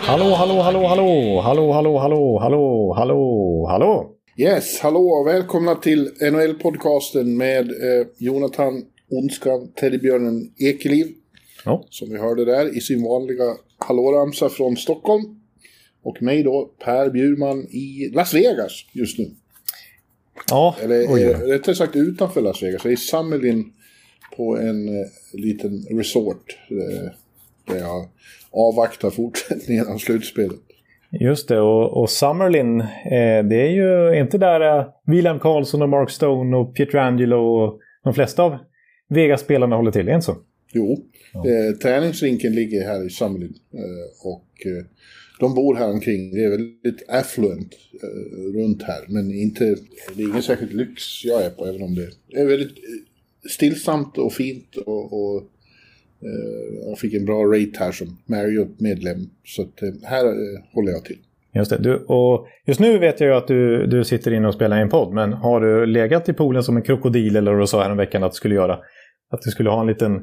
Hallå, hallå, hallå, hallå, hallå, hallå, hallå, hallå, hallå, hallå. Yes, hallå och välkomna till NHL-podcasten med eh, Jonathan Ondskan, Teddybjörnen Ekeliv. Ja. Som vi hörde där i sin vanliga hallåramsa från Stockholm. Och mig då, Per Bjurman i Las Vegas just nu. Ja, Eller oj, eh, rättare sagt utanför Las Vegas. Jag är i Summerlin på en eh, liten resort. Eh, där jag avvaktar fortsättningen av slutspelet. just det. Och, och Summerlin, eh, det är ju inte där eh, William Karlsson och Mark Stone och Pietrangelo och de flesta av Vegas-spelarna håller till, är inte så? Jo, eh, träningsrinken ligger här i Summerlin. Eh, och eh, de bor här omkring. Det är väldigt affluent eh, runt här. Men inte, det är ingen särskilt lyx jag är på, även om det är väldigt stillsamt och fint. Och, och eh, jag fick en bra rate här som Marriott-medlem. Så att, eh, här eh, håller jag till. Just det. Du, och just nu vet jag ju att du, du sitter inne och spelar i en podd, men har du legat i poolen som en krokodil eller vad du sa häromveckan att du skulle göra? Att du skulle ha en liten,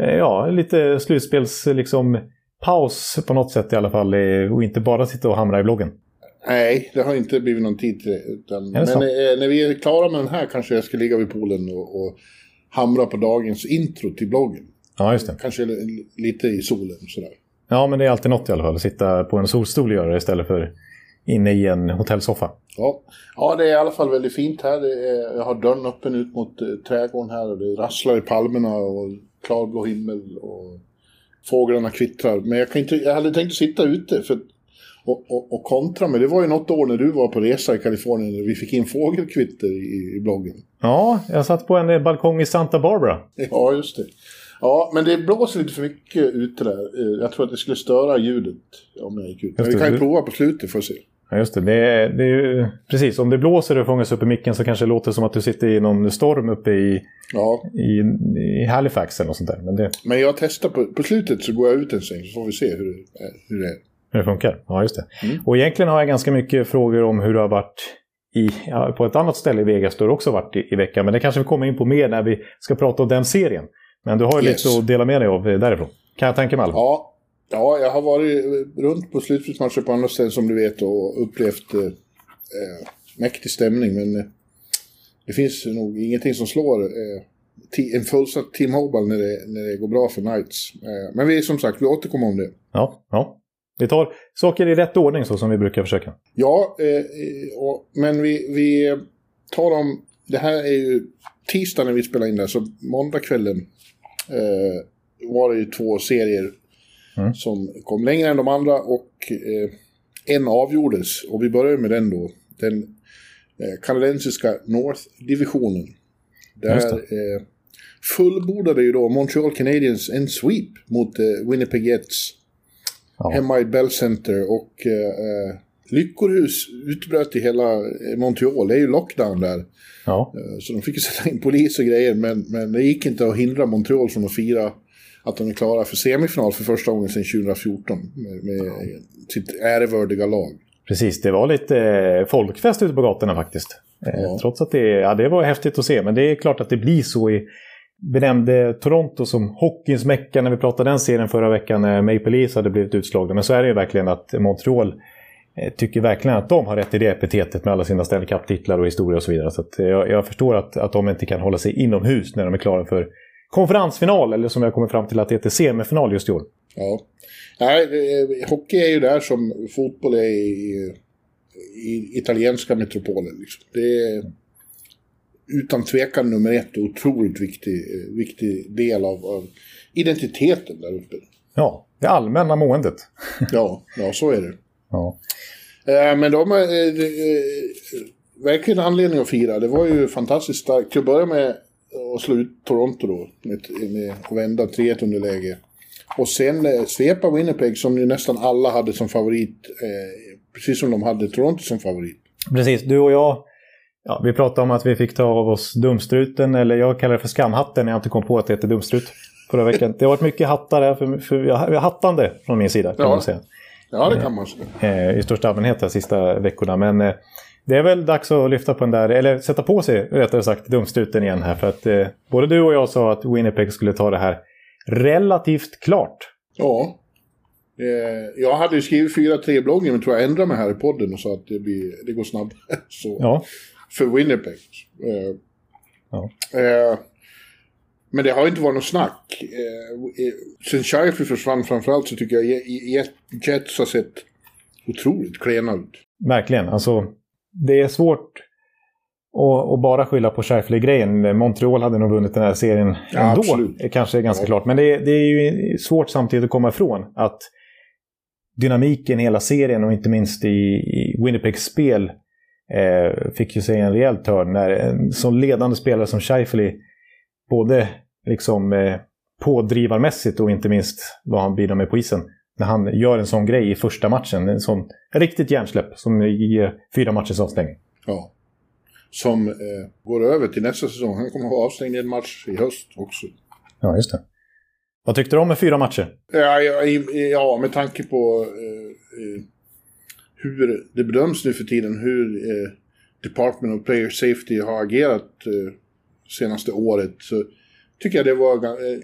eh, ja, lite slutspels, liksom, paus på något sätt i alla fall eh, och inte bara sitta och hamra i bloggen? Nej, det har inte blivit någon tid till det. Utan, men så? eh, när vi är klara med den här kanske jag ska ligga vid poolen och, och hamra på dagens intro till bloggen. Ja, just det. Kanske li- lite i solen sådär. Ja, men det är alltid något i alla fall. Att sitta på en solstol och göra det istället för inne i en hotellsoffa. Ja. ja, det är i alla fall väldigt fint här. Är, jag har dörren öppen ut mot eh, trädgården här och det rasslar i palmerna och klarblå himmel och fåglarna kvittrar. Men jag, kan inte, jag hade tänkt att sitta ute för, och, och, och kontra, men det var ju något år när du var på resa i Kalifornien när vi fick in fågelkvitter i, i bloggen. Ja, jag satt på en balkong i Santa Barbara. Ja, just det. Ja, men det blåser lite för mycket ute där. Eh, Jag tror att det skulle störa ljudet om jag gick ut. Men vi kan ju prova på slutet för att se. Ja, just det. Det är, det är ju, precis, om det blåser och fångas upp i micken så kanske det låter som att du sitter i någon storm uppe i, Ja, i, i Halifax eller något sånt där. Men det, men jag testar på, på slutet så går jag ut en sväng så får vi se hur det. Hur det är. hur det funkar. Ja, just det. Mm. Och egentligen har jag ganska mycket frågor om hur det har varit i, på ett annat ställe i Vegas. Då det också varit i, i veckan. Men det kanske vi kommer in på mer när vi ska prata om den serien. Men du har ju Yes. lite att dela med dig av eh, därifrån. Kan jag tänka mig. alla. Ja, ja, jag har varit eh, runt på slutspelsmatcher på andra ställen som du vet och upplevt eh, eh, mäktig stämning. Men eh, det finns nog ingenting som slår eh, en fullsatt Team Mobile när det, när det går bra för Knights. Eh, men vi som sagt, vi återkommer om det. Ja, ja. Vi tar saker i rätt ordning så som vi brukar försöka. Ja, och, men vi, vi tar om... Det här är ju tisdag när vi spelar in det här, så måndagskvällen var det ju två serier Mm. som kom längre än de andra och eh, en avgjordes. Och vi börjar med den då. Den eh, kanadensiska North-divisionen. Där eh, fullbordade ju då Montreal Canadiens en sweep mot eh, Winnipeg Jets Ja. hemma i Bell Center och eh, eh, lyckorhus utbröt i hela eh, Montreal. Det är ju lockdown där. Ja. Eh, Så de fick ju sätta in polis och grejer, men, men det gick inte att hindra Montreal från att fira att de är klara för semifinal för första gången sedan 2014 med, med sitt ärevördiga lag. Precis, det var lite eh, folkfest ute på gatorna faktiskt. Ja. Trots att det, ja, det var häftigt att se, men det är klart att det blir så i... Nämnde Toronto som hockeyns mecka när vi pratade den serien förra veckan när Maple Leafs hade blivit utslagna. Men så är det ju verkligen att Montreal tycker verkligen att de har rätt i det epitetet med alla sina Stanley Cup-titlar och historia och så vidare. Så eh, jag, jag förstår att, att de inte kan hålla sig inomhus när de är klara för konferensfinal, eller som jag kommer fram till att det heter semifinal just i år. Ja. Nej, hockey är ju där som fotboll är i, i italienska metropolen. Liksom. Det är utan tvekan nummer ett och otroligt viktig, eh, viktig del av, av identiteten där uppe. Ja, det allmänna måendet. Ja, ja så är det. Ja. Eh, Men de har eh, eh, verkligen anledning att fira. Det var ju fantastiskt starkt. Till att börja med att slå ut Toronto då. Med, med att vända 3-1 underläge. Och sen eh, svepa Winnipeg som ju nästan alla hade som favorit. Eh, precis som de hade Toronto som favorit. Precis, du och jag. Ja, vi pratade om att vi fick ta av oss dumstruten, eller jag kallar det för skamhatten när jag inte kom på att det heter dumstrut förra veckan. Det har varit mycket hattar här, för, för har hattande från min sida kan Ja. man säga. Ja, det kan man säga. Eh, I största allmänhet de sista veckorna. Men eh, det är väl dags att lyfta på den där, eller sätta på sig rättare sagt dumstruten igen här. För att eh, både du och jag sa att Winnipeg skulle ta det här relativt klart. Ja. Eh, jag hade ju skrivit 4-3-bloggen, men tror jag ändrade mig här i podden och sa att det, blir, det går snabbare. Så, Ja, För Winnipeg. Eh, Ja. eh, men det har inte varit något snack. Eh, eh, sen Shifley försvann framförallt så tycker jag Je- Je- Jets har sett otroligt klena ut. verkligen. Alltså, det är svårt att, bara skylla på Scheifele-grejen. Montreal hade nog vunnit den här serien Ja, ändå. absolut. Kanske är ganska Ja. klart. Men det, det är ju svårt samtidigt att komma ifrån att dynamiken i hela serien och inte minst i, i Winnipegs spel eh, fick ju sig en rejäl törn när en så ledande spelare som Scheifele både liksom eh, pådrivarmässigt och inte minst vad han bidrar med på isen. När han gör en sån grej i första matchen. En sån riktigt hjärnsläpp som ger fyra matchers avstängning. Ja. Som eh, går över till nästa säsong. Han kommer att ha avstängd i en match i höst också. Ja, just det. Vad tyckte du om med fyra matcher? Ja, ja, ja med tanke på eh, eh, hur det bedöms nu för tiden, hur eh, Department of Player Safety har agerat eh, senaste året, så tycker jag det var... Eh,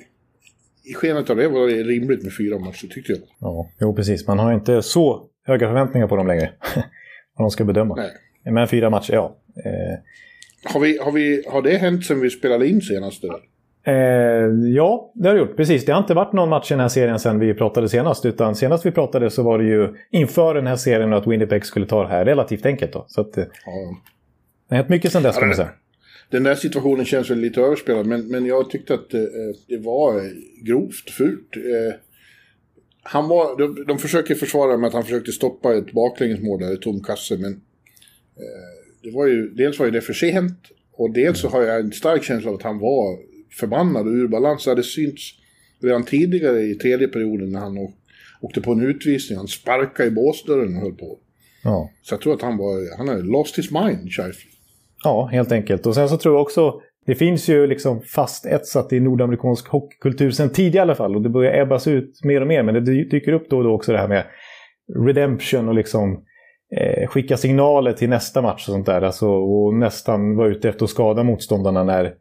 I skenet av det var det rimligt med fyra matcher, tyckte jag. Ja, jo precis. Man har inte så höga förväntningar på dem längre. Vad de ska bedöma. Nej. Men fyra matcher, ja. Eh, Har, vi, har, vi, har det hänt sen vi spelade in senast? Eh, ja, det har det gjort. Precis. Det har inte varit någon match i den här serien sedan vi pratade senast. Utan senast vi pratade så var det ju inför den här serien att Winnipeg skulle ta det här relativt enkelt. Då. Så att, eh, Ja. det har hänt mycket sedan dess kan man säga. Den där situationen känns väl lite överspelad, men, men jag tyckte att eh, det var grovt fult. Eh, han var, de, de försöker försvara med att han försökte stoppa ett baklängesmål där i tom kasse, men eh, det var ju, dels var ju det för sent och dels så har jag en stark känsla av att han var förbannad och ur balans. Det hade synts redan tidigare i tredje perioden när han åkte på en utvisning. Han sparkade i båsdörren och höll på. Ja. Så jag tror att han var, han har lost his mind, Scheifele. Ja, helt enkelt. Och sen så tror jag också det finns ju liksom fast etsat i nordamerikansk hockeykultur sen tidigare i alla fall. Och det börjar ebbas ut mer och mer. Men det dy- dyker upp då och då också det här med redemption och liksom eh, skicka signaler till nästa match och sånt där. Alltså, och nästan vara ute efter att skada motståndarna när,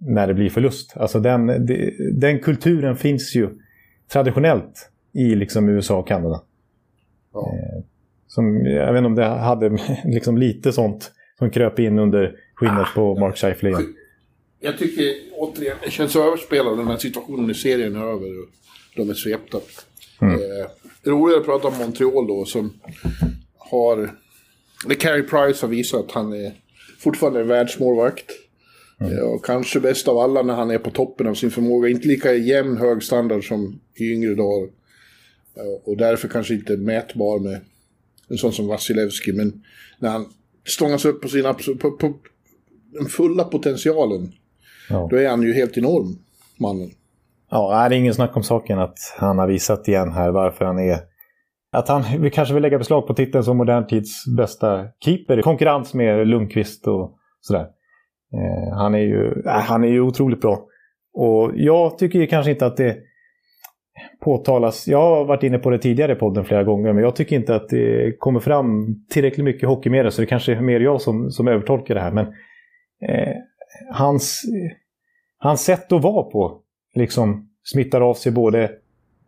när det blir förlust. Alltså den, den kulturen finns ju traditionellt i liksom USA och Kanada. Ja. Som, jag vet inte om det hade liksom lite sånt som kröp in under skinnet på Mark Scheifele. Jag tycker återigen, det känns överspelat den här situationen i serien är över och de är svepta. Eh, roligare att prata om Montreal då som har... Det Carey Price har visat att han är fortfarande en världsmålvakt. Eh, och kanske bäst av alla när han är på toppen av sin förmåga. Inte lika jämn hög standard som i yngre dagar. Eh, och därför kanske inte mätbar med en sån som Vasilevski. Men när han stångas upp på, sin absolut, på, på den fulla potentialen Ja. då är han ju helt enorm, mannen. Ja, det är ingen snack om saken att han har visat igen här varför han är... Att han vi kanske vill lägga beslag på titeln som modern tids bästa keeper i konkurrens med Lundqvist och sådär. Eh, han, är ju, äh, han är ju otroligt bra. Och jag tycker ju kanske inte att det påtalas. Jag har varit inne på det tidigare i podden flera gånger, men jag tycker inte att det kommer fram tillräckligt mycket hockeymedia, så det kanske är mer jag som, som övertolkar det här. Men eh, hans, hans sätt att vara på liksom smittar av sig både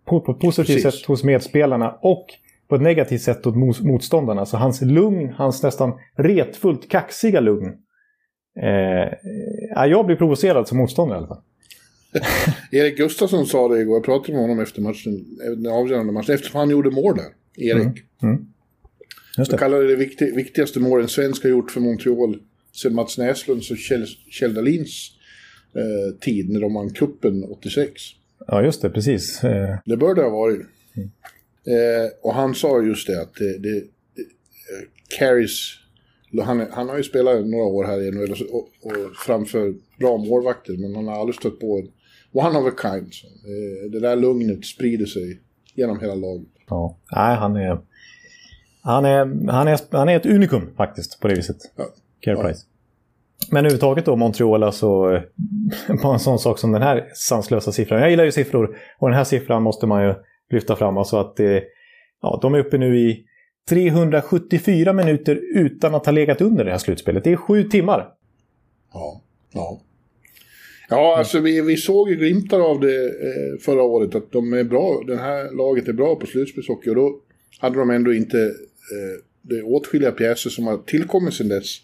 på, på ett positivt Precis. sätt hos medspelarna och på ett negativt sätt mos- motståndarna. Så hans lugn, hans nästan retfullt kaxiga lugn. Eh, ja, jag blir provocerad som motståndare i alla fall. Erik Gustafsson sa det igår, jag pratade med honom efter matchen, den avgörande matchen, eftersom han gjorde mål där, Erik. Just Jag det. kallade det viktig, viktigaste mål en svensk har gjort för Montreal sen Mats Näslunds och Kjell, Kjell Dahlins eh, tid när de vann kuppen 86. Ja, just det. Precis. Eh, Det bör det ha varit. Eh, och han sa just det att det, det, eh, carries... Han, han har ju spelat några år här i NHL och, och, och framför bra målvakter, men han har aldrig stött på en one of a kind. Så, eh, det där lugnet sprider sig genom hela laget. Ja, nej, han är, han är, han är, han är ett unikum faktiskt på det viset. Ja. Care Price. Men överhuvudtaget då, Montreal, alltså, eh, på en sån sak som den här sanslösa siffran. Jag gillar ju siffror och den här siffran måste man ju lyfta fram. Alltså att eh, ja, de är uppe nu i 374 minuter utan att ha legat under det här slutspelet. Det är sju timmar. Ja, ja. Ja, alltså vi, vi såg ju glimtar av det eh, förra året att de är bra, det här laget är bra på slutspelshockey och då hade de ändå inte, eh, det är åtskilliga pjäser som har tillkommit sedan dess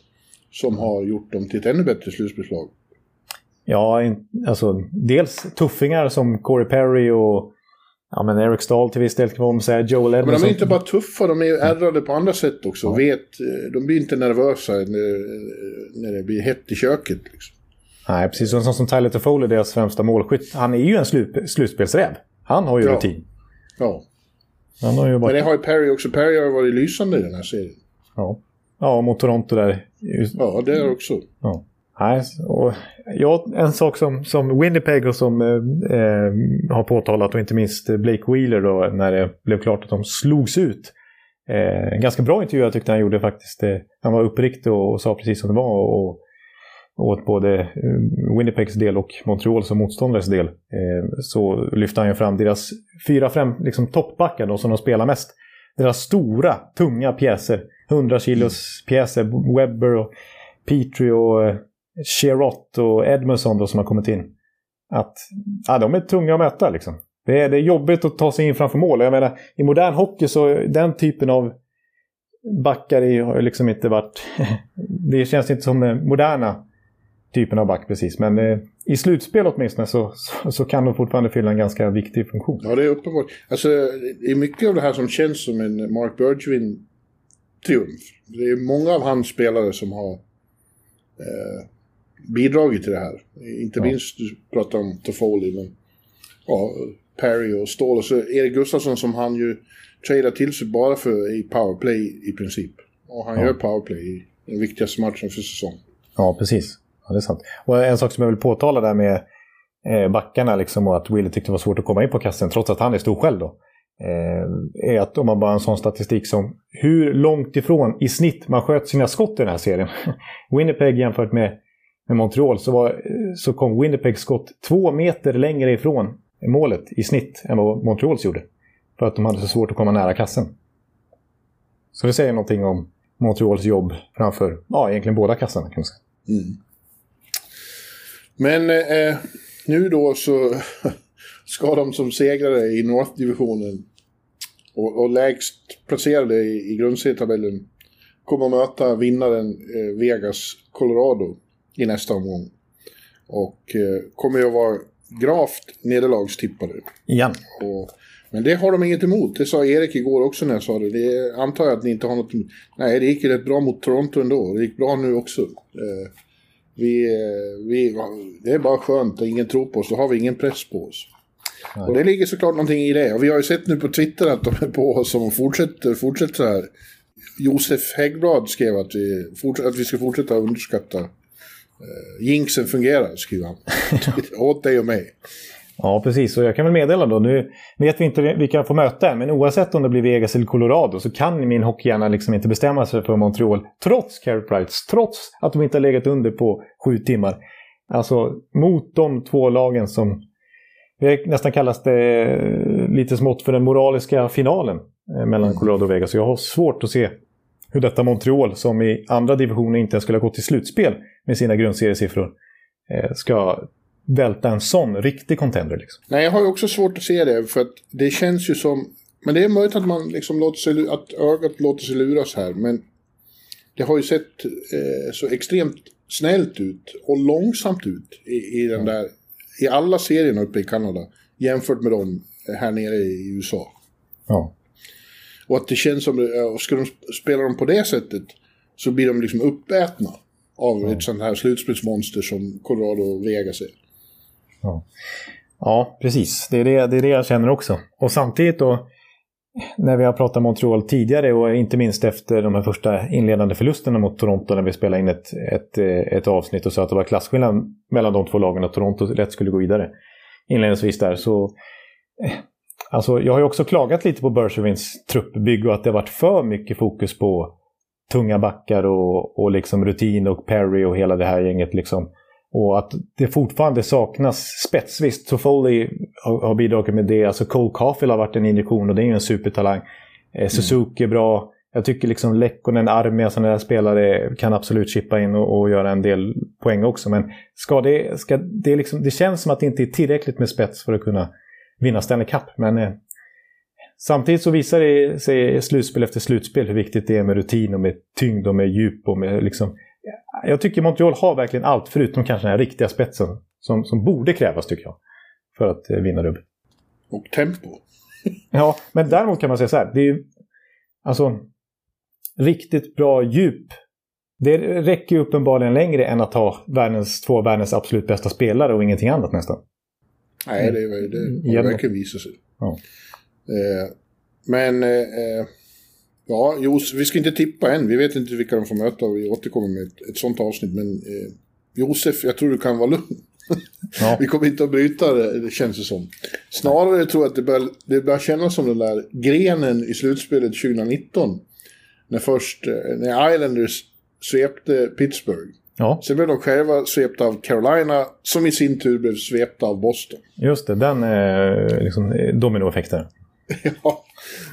som har gjort dem till ett ännu bättre slutspelslag. Ja, alltså dels tuffingar som Corey Perry och ja, men Eric Stahl till viss del kan man säga. Joel Men Edmondson. de är inte bara tuffa, de är ärrade på andra sätt också. Vet, eh, de blir inte nervösa när, när det blir hett i köket. Liksom. Nej, precis. En sån som Tyler Toffoli, deras främsta målskytt. Han är ju en slut, slutspelsräv. Han har ju Ja. rutin. Ja. Han har ju Men bara... det har ju Perry också. Perry har varit lysande i den här serien. Ja. ja, mot Toronto där. Ja, det är också. Ja. Nej, och ja, en sak som, som Winnipeg och som eh, eh, har påtalat och inte minst Blake Wheeler då när det blev klart att de slogs ut. Eh, en ganska bra intervju jag tyckte han gjorde faktiskt. Eh, han var uppriktig och, och sa precis som det var. Och åt både eh, Winnipegs del och Montreal som motståndares del. Eh, så lyfte han ju fram deras fyra fem, liksom toppbackar då, som de spelar mest. Deras stora, tunga pjäser. 100 kilos pjäser. Webber och Petrie och eh, Sherrott och Edmondson då som har kommit in. Att ja, de är tunga att möta liksom. Det är, det är jobbigt att ta sig in framför mål. Jag menar, i modern hockey så den typen av backar har ju liksom inte varit... det känns inte som den moderna typen av back precis. Men eh, i slutspel åtminstone så, så, så kan de fortfarande fylla en ganska viktig funktion. Ja, det är uppenbart. Alltså, det är mycket av det här som känns som en Mark Bergevin-triumf. Det är många av hans spelare som har eh, bidragit till det här. Inte Ja. minst, du pratar om Toffoli, men ja, Perry och Ståhl. Och så Erik Gustafsson som han ju tradar till sig bara för i powerplay i princip. Och han Ja. gör powerplay i den viktigaste matchen för säsongen. Ja, precis. Ja, det är sant. Och en sak som jag vill påtala där med eh, backarna liksom, och att Willy tyckte det var svårt att komma in på kassen trots att han är stor själv då. Eh, är att om man bara har en sån statistik som hur långt ifrån i snitt man sköt sina skott i den här serien. Winnipeg jämfört med, med Montreal så, var, så kom Winnipegs skott två meter längre ifrån målet i snitt än vad Montreals gjorde. För att de hade så svårt att komma nära kassen. Så det säger någonting om Montreals jobb framför, ja egentligen båda kassarna kan man säga. Mm. Men eh, nu då så ska de som segrare i North-divisionen och, och lägst placerade i, i grundserietabellen kommer att möta vinnaren eh, Vegas Colorado i nästa omgång. Och eh, kommer ju att vara gravt nederlagstippade. Igen. Och, men det har de inget emot. Det sa Erik igår också när jag sa det. Det antar jag att ni inte har något emot. Nej, det gick ju rätt bra mot Toronto ändå. Det gick bra nu också. Eh, vi, vi, det är bara skönt att ingen tror på oss. Då har vi ingen press på oss. Och det ligger såklart någonting i det. Och vi har ju sett nu på Twitter att de är på oss och fortsätter, fortsätter så här. Josef Häggblad skrev att vi, att vi ska fortsätta underskatta eh, jinxen fungerar, skriver han. Åt dig och mig. Ja, precis. Och jag kan väl meddela då, nu vet vi inte vilka jag får möta än, men oavsett om det blir Vegas eller Colorado så kan min hockeyhjärna liksom inte bestämma sig för Montreal, trots Carey Price, trots att de inte har legat under på sju timmar. Alltså mot de två lagen som det nästan kallas det eh, lite smått för den moraliska finalen eh, mellan Colorado och Vegas. Så jag har svårt att se hur detta Montreal, som i andra divisioner inte ens skulle ha gått till slutspel med sina grundseriesiffror, eh, ska välta en sån riktig contender. Liksom. Nej, jag har ju också svårt att se det, för att det känns ju som... Men det är möjligt att man liksom låter sig, att ögat låter sig luras här, men det har ju sett eh, så extremt snällt ut och långsamt ut i, i den där, i alla serierna uppe i Kanada, jämfört med dem här nere i USA. Ja. Och att det känns som, och ska de sp- spela dem på det sättet, så blir de liksom uppätna av ett sånt här slutspelsmonster som Colorado och Vegas är. Ja. ja, precis. Det är det, det är det jag känner också. Och samtidigt då, när vi har pratat Montreal tidigare och inte minst efter de här första inledande förlusterna mot Toronto när vi spelade in ett, ett, ett avsnitt och sa att det var klasskillnad mellan de två lagen och Toronto lätt skulle gå vidare. inledningsvis där. Så, eh, alltså, jag har ju också klagat lite på Bergevins truppbygge och att det har varit för mycket fokus på tunga backar och, och liksom rutin och Perry och hela det här gänget. Liksom. Och att det fortfarande saknas spets. Visst, Toffoli har, har bidragit med det. Alltså Cole Caulfield har varit en injektion och det är ju en supertalang. Eh, Suzuki är bra. Jag tycker liksom Lekkonen, Armia och sådana där spelare kan absolut chippa in och, och, göra en del poäng också. Men ska det, ska det, liksom, det känns som att det inte är tillräckligt med spets för att kunna vinna Stanley Cup. Men eh, samtidigt så visar det sig slutspel efter slutspel hur viktigt det är med rutin och med tyngd och med djup och med liksom... Jag tycker Montreal har verkligen allt förutom kanske den här riktiga spetsen som, som borde krävas tycker jag. För att eh, vinna dubbel. Och tempo. ja, men däremot kan man säga så här. Det är ju, alltså, riktigt bra djup. Det räcker ju uppenbarligen längre än att ha världens, två världens absolut bästa spelare och ingenting annat nästan. Nej, det, det, det har verkligen visat sig. Ja. Eh, men, eh, eh, ja, Jos, vi ska inte tippa än. Vi vet inte vilka de får möta och vi återkommer med ett, ett sånt avsnitt. Men eh, Josef, jag tror du kan vara lugn. Ja. vi kommer inte att bryta det, det känns det som. Snarare tror jag att det börjar, det börjar kännas som den där grenen i slutspelet 2019 när först, eh, när Islanders svepte Pittsburgh. Ja. Sen blev de själva svepta av Carolina, som i sin tur blev svepta av Boston. Just det, den eh, liksom, dominoeffekten. ja,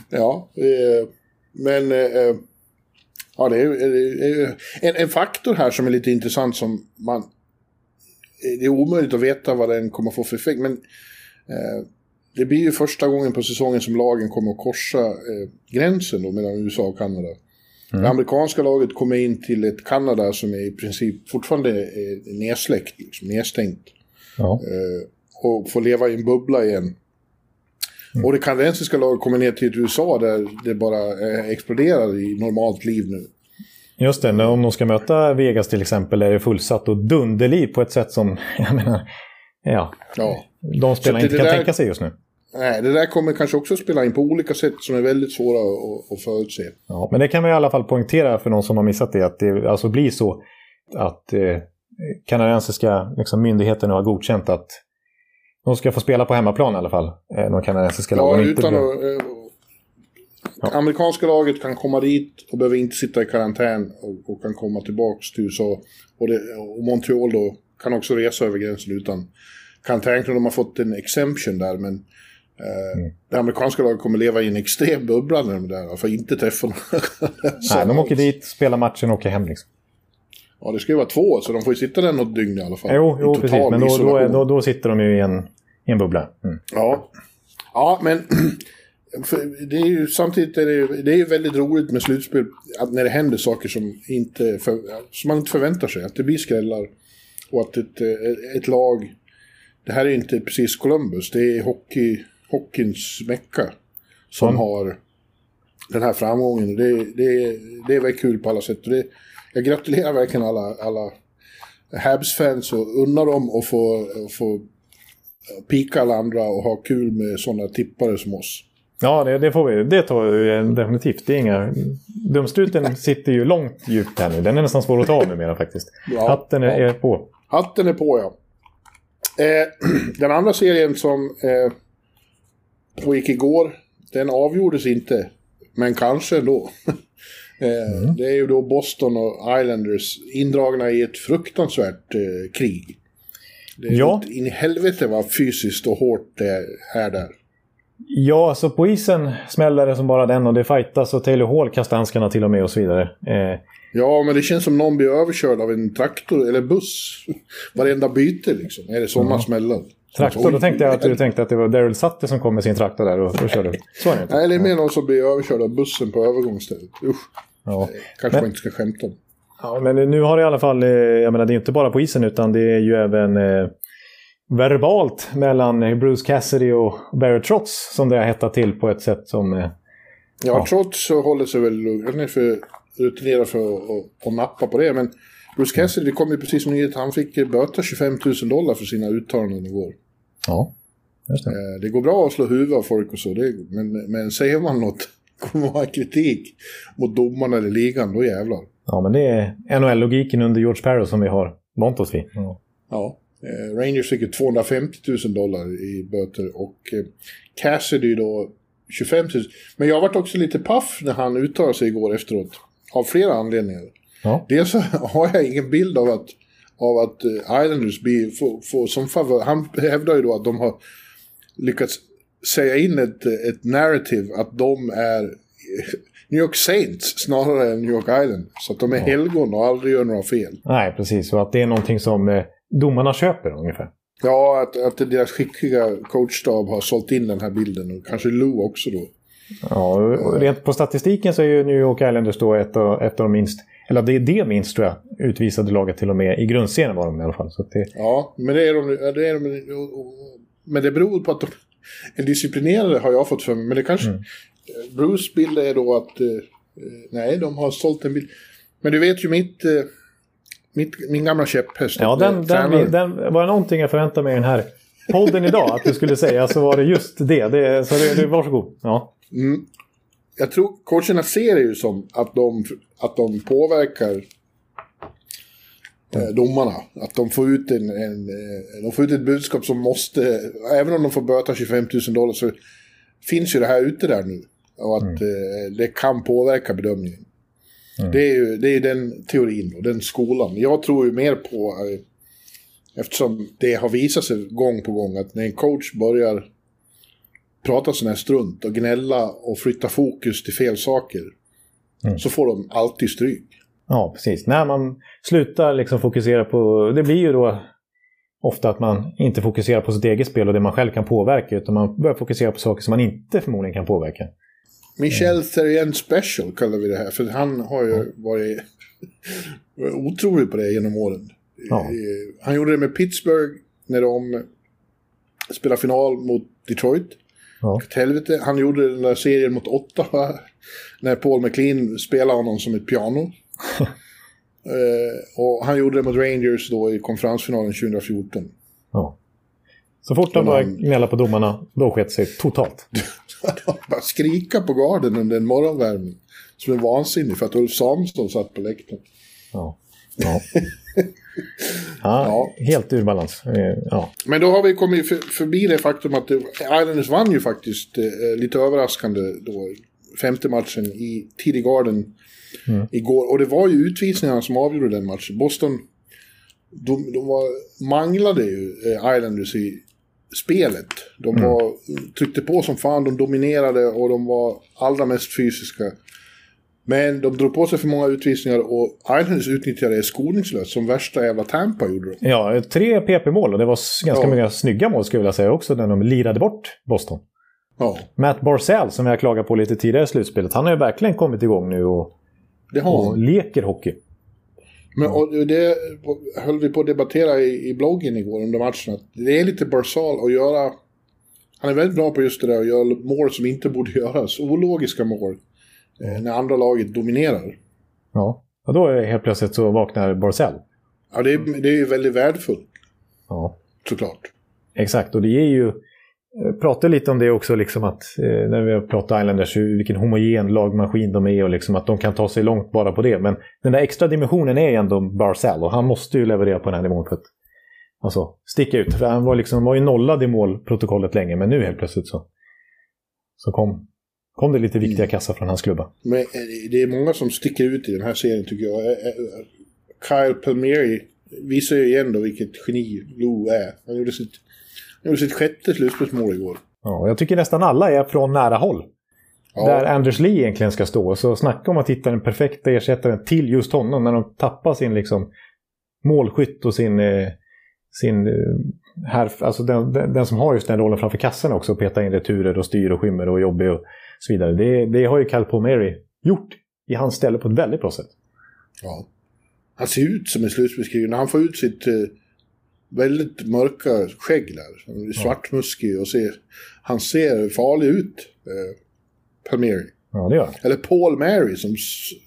ja eh, men eh, ja, det är, är en, en, faktor här som är lite intressant som man... Det är omöjligt att veta vad den kommer få för effekt, men eh, det blir ju första gången på säsongen som lagen kommer att korsa eh, gränsen då mellan USA och Kanada. Mm. Det amerikanska laget kommer in till ett Kanada som är i princip fortfarande är nedsläckt, liksom, nedstängt. Ja. Eh, och får leva i en bubbla igen. Mm. Och det kanadensiska laget kommer ner till ett USA där det bara eh, exploderar i normalt liv nu. Just det, om de ska möta Vegas till exempel är det fullsatt och dunderliv på ett sätt som, jag menar, ja, ja. de spelarna inte kan där... tänka sig just nu. Nej, det där kommer kanske också spela in på olika sätt som är väldigt svåra att, att förutse. Ja, men det kan vi i alla fall poängtera för någon som har missat det, att det alltså blir så att eh, kanadensiska liksom, myndigheterna har godkänt att de ska få spela på hemmaplan i alla fall, eh, de kanadensiska lagen. Ja, utan att, eh, ja. Amerikanska laget kan komma dit och behöver inte sitta i karantän och, och kan komma tillbaka till USA. Och, det, och Montreal då kan också resa över gränsen utan karantän. De har fått en exemption där, men Eh, mm. Det amerikanska laget kommer leva i en extrem bubbla när de där, för inte träffa Nej, de åker dit, spelar matchen och åker hem liksom. Ja, det ska ju vara två, så de får ju sitta där något dygn i alla fall. Jo, jo precis. Men då, då, är, då, då, sitter de ju i en, i en bubbla. Mm. Ja. ja, men det är ju, samtidigt är det, det är väldigt roligt med slutspel att när det händer saker som, inte för, som man inte förväntar sig. Att det blir skrällar och att ett, ett lag... Det här är ju inte precis Columbus, det är hockey hockeyns mecka som mm. har den här framgången. Det, det, det är väl kul på alla sätt. Det, jag gratulerar verkligen alla, alla Habs-fans och unnar dem att få, få pika alla andra och ha kul med sådana tippare som oss. Ja, det, det får vi. Det tar vi definitivt. Det är inga... Dumstruten sitter ju långt djupt här nu. Den är nästan svår att ta av numera faktiskt. Ja, Hatten är, ja. är, på. Hatten är på, ja. Eh, den andra serien som eh, pågick igår, den avgjordes inte. Men kanske då. Eh, mm. Det är ju då Boston och Islanders indragna i ett fruktansvärt eh, krig. Det är ja. in i helvete vad fysiskt och hårt det är där. Ja, alltså på isen smäller det som bara den och det fightas och Taylor Hall kastar handskarna till och med och så vidare. Eh. Ja, men det känns som någon blir överkörd av en traktor eller buss. Varenda byte liksom. Är det sådana mm. smällar. Traktor, då tänkte jag att du tänkte att det var Daryl Sutter som kom med sin traktor där och, och körde. Så är det inte. Nej, det är mer någon som blir överkörd av bussen på övergångsstället. Usch. Ja. Kanske men, man inte ska skämta om. Ja, men nu har det i alla fall, eh, jag menar det är inte bara på isen utan det är ju även eh, verbalt mellan Bruce Cassidy och Barry Trotz som det har hettat till på ett sätt som... Eh, ja, ja, Trotz håller sig väl lugn. Han är för rutinerad för att, att nappa på det. Men Bruce Cassidy, det kom ju precis som nyhet, han fick böta 25 000 dollar för sina uttalanden igår. Ja, just det. Eh, det går bra att slå huvudet av folk och så, det, men, men säger man något, kommer man ha kritik mot domarna eller ligan, då jävlar. Ja, men det är NHL-logiken under George Parrow som vi har vant oss vid. Ja. ja. Eh, Rangers fick ju 250 000 dollar i böter och eh, Cassidy då 25 000. Men jag varit också lite paff när han uttalade sig igår efteråt. Av flera anledningar. Ja. Dels så har jag ingen bild av att, av att eh, Islanders blir, får, får som favör. Han hävdar ju då att de har lyckats säga in ett, ett narrative att de är New York Saints snarare än New York Island. Så att de är helgon och aldrig gör några fel. Nej, precis. Och att det är någonting som eh, domarna köper ungefär. Ja, att, att deras skickliga coachstab har sålt in den här bilden och kanske Lou också då. Ja, och rent på statistiken så är ju New York Islanders då ett av, ett av de minst, eller det är det minst tror jag, utvisade laget till och med. I grundserien var de i alla fall. Det, Ja, men det är de, det är de men det beror på att de är disciplinerade har jag fått för mig. Men det kanske... Bruce bild är då att... eh, nej, de har sålt en bil. Men du vet ju mitt... eh, mitt min gamla käpphäst. ja, eh, den, den, den, var det någonting jag förväntade mig i den här podden idag att du skulle säga så var det just det. det så det, det, varsågod. Ja. Mm. Jag tror coacherna ser det ju som att de, att de påverkar eh, domarna. Att de får, ut en, en, eh, de får ut ett budskap som måste, även om de får böta 25 000 dollar så finns ju det här ute där nu. Och att eh, det kan påverka bedömningen. Det, är ju, det är den teorin och den skolan. Jag tror ju mer på, eftersom det har visat sig gång på gång att när en coach börjar prata sån här strunt och gnälla och flytta fokus till fel saker så får de alltid stryk. ja, precis. När man slutar liksom fokusera på... Det blir ju då ofta att man inte fokuserar på sitt eget spel och det man själv kan påverka utan man börjar fokusera på saker som man inte förmodligen kan påverka. Michel Therrien Special kallar vi det här, för han har ju varit otrolig på det genom åren. Ja. Han gjorde det med Pittsburgh när de spelade final mot Detroit. Ja. Helvete. Han gjorde den där serien mot Ottawa när Paul McLean spelade honom som ett piano. Eh, och han gjorde det mot Rangers då i konferensfinalen 2014. Ja. Så fort han- gnälla på domarna, då sket sig totalt. Bara skrika på garden under en morgonvärmning. Som är vansinnig för att Ulf Samuelsson satt på läktaren. Ja. Ja. Ja, helt ur balans. Eh, Ja. Men då har vi kommit för, förbi det faktum att Islanders vann ju faktiskt eh, lite överraskande då femte matchen i TD Garden igår. Och det var ju utvisningarna som avgjorde den matchen. Boston, de, de var, manglade ju eh, Islanders i spelet. De var, tryckte på som fan, de dominerade och de var allra mest fysiska. Men de drog på sig för många utvisningar och Islanders utnyttjade det skoningslöst som värsta jävla Tampa gjorde de. ja, tre PP-mål och det var ganska Ja. många snygga mål skulle jag vilja säga också när de lirade bort Boston. Ja, Matt Barzell som jag klagade på lite tidigare i slutspelet, han har ju verkligen kommit igång nu och, det har och leker hockey. Men och det höll vi på att debattera i, i bloggen igår under matchen. Att det är lite Barzal att göra... Han är väldigt bra på just det där att göra mål som inte borde göras. Ologiska mål. Eh, när andra laget dominerar. Ja. Och då är helt plötsligt så vaknar Barzell. Ja, det är, det är ju väldigt värdefullt Ja. såklart. Exakt, och det ger ju... Jag pratade lite om det också, liksom att eh, när vi har pratat Islanders, vilken homogen lagmaskin de är och liksom att de kan ta sig långt bara på det. Men den där extra dimensionen är ju ändå Barzell och han måste ju leverera på den här nivån för att alltså, sticka ut. För han var, liksom, var ju nollad i målprotokollet länge, men nu helt plötsligt så, så kom, kom det lite viktiga kassar från hans klubba. Men eh, det är många som sticker ut i den här serien tycker jag. Eh, eh, Kyle Palmieri visar ju igen då vilket geni Lou är. Han gjorde sitt, han gjorde sitt sjätte slutspelsmål igår. Ja, jag tycker nästan alla är från nära håll. Ja. Där Anders Lee egentligen ska stå. Så snacka om att hitta den perfekta ersättaren till just honom när de tappar sin liksom, målskytt och sin... Sin här, alltså den, den, den som har just den rollen framför kassan också. Och petar in returer och styr och skymmer och jobbig och så vidare. Det, det har ju Cal Palmieri gjort i hans ställe på ett väldigt bra sätt. Ja. Han ser ut som en slutspelskrigen. När han får ut sitt eh, väldigt mörka skägg där. Han är svartmuskig och ser... Han ser farlig ut. Eh, Palmieri. Ja, det gör han. Eller Paul Mary som,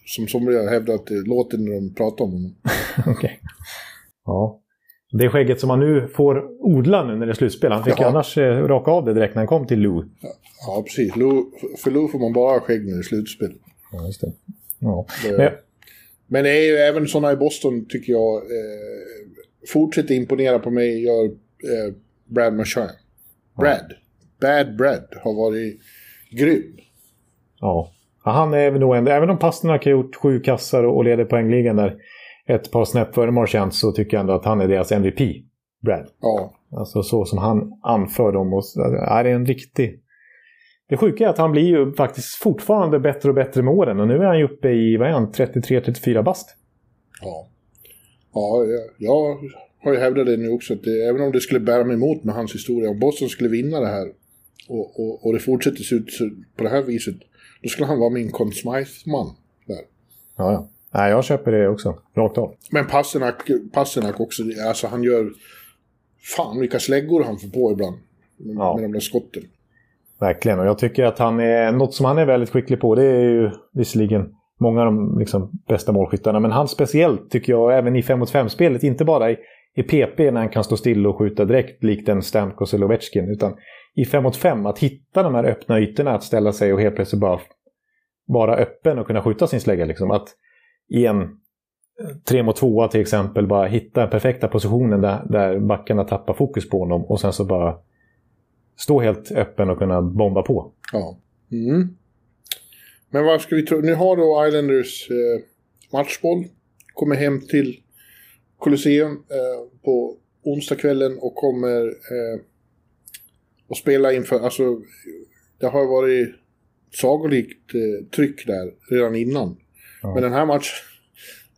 som somliga hävdar att det låter när de pratar om honom. Okej. Ja. Det skägget som han nu får odla nu när det är slutspel. Han fick ju Ja. annars eh, raka av det direkt när han kom till Lou. Ja, precis. Lou, för Lou får man bara skägg när det är slutspel. Ja, just det. Ja. Det- Men, Men det är ju även sådana i Boston tycker jag. Eh, fortsätter imponera på mig gör eh, Brad Marchand. Brad. Bad Brad har varit grym. Ja. ja han är nog en, även om Pasternak har gjort sju kassar och leder poängligan där ett par snäpp före Marchand så tycker jag ändå att han är deras MVP. Brad. Ja. Alltså så som han anför dem. Och, är det en riktig... Det sjuka är att han blir ju faktiskt fortfarande bättre och bättre med åren. Och nu är han ju uppe i, vad är han, 33-34 bast. Ja. Ja, jag, har ju hävdat det nu också. Att det, även om det skulle bära mig emot med hans historia. Om Boston skulle vinna det här. Och, och, och det fortsätter se ut på det här viset. Då skulle han vara min Conn Smythe-man. Där. Ja, ja. Nej, jag köper det också. Rakt av. Men Passenak, Passenak också. Alltså han gör... Fan vilka släggor han får på ibland. Med, ja. med de där skotten. Verkligen, och jag tycker att han är... Något som han är väldigt skicklig på, det är ju visserligen många av de liksom, bästa målskyttarna. Men han speciellt tycker jag, även i 5 mot 5-spelet, inte bara i, i PP när han kan stå still och skjuta direkt likt en Stamkos eller Ovechkin, utan i 5 mot 5, att hitta de här öppna ytorna, att ställa sig och helt plötsligt bara vara öppen och kunna skjuta sin slägga. Liksom. Att i en eh, 3 mot 2 till exempel, bara hitta perfekta positionen där, där backarna tappar fokus på honom och sen så bara stå helt öppen och kunna bomba på. Ja. Mm. Men vad ska vi tro? Nu har då Islanders eh, matchboll. Kommer hem till Colosseum eh, på onsdagskvällen och kommer eh, att spela inför, alltså det har varit sagolikt eh, tryck där redan innan. Ja. Men den här matchen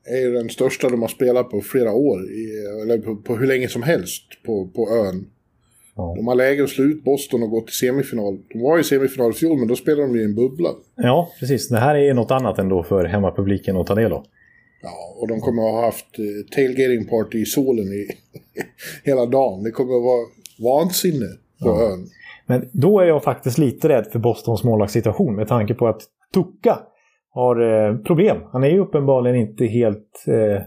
är ju den största de har spelat på flera år, i, eller på, på, hur länge som helst på, på ön. Ja. De har läge att slå ut Boston och gå till semifinal. De var i semifinal i fjol, men då spelade de i en bubbla. Ja, precis. Det här är ju något annat ändå för hemmapubliken att ta del av. Ja, och de kommer att ha haft eh, tailgating party i solen i hela dagen. Det kommer att vara vansinne på ja. ön. Men då är jag faktiskt lite rädd för Bostons målvaktssituation med tanke på att Tucka har eh, problem. Han är ju uppenbarligen inte helt eh,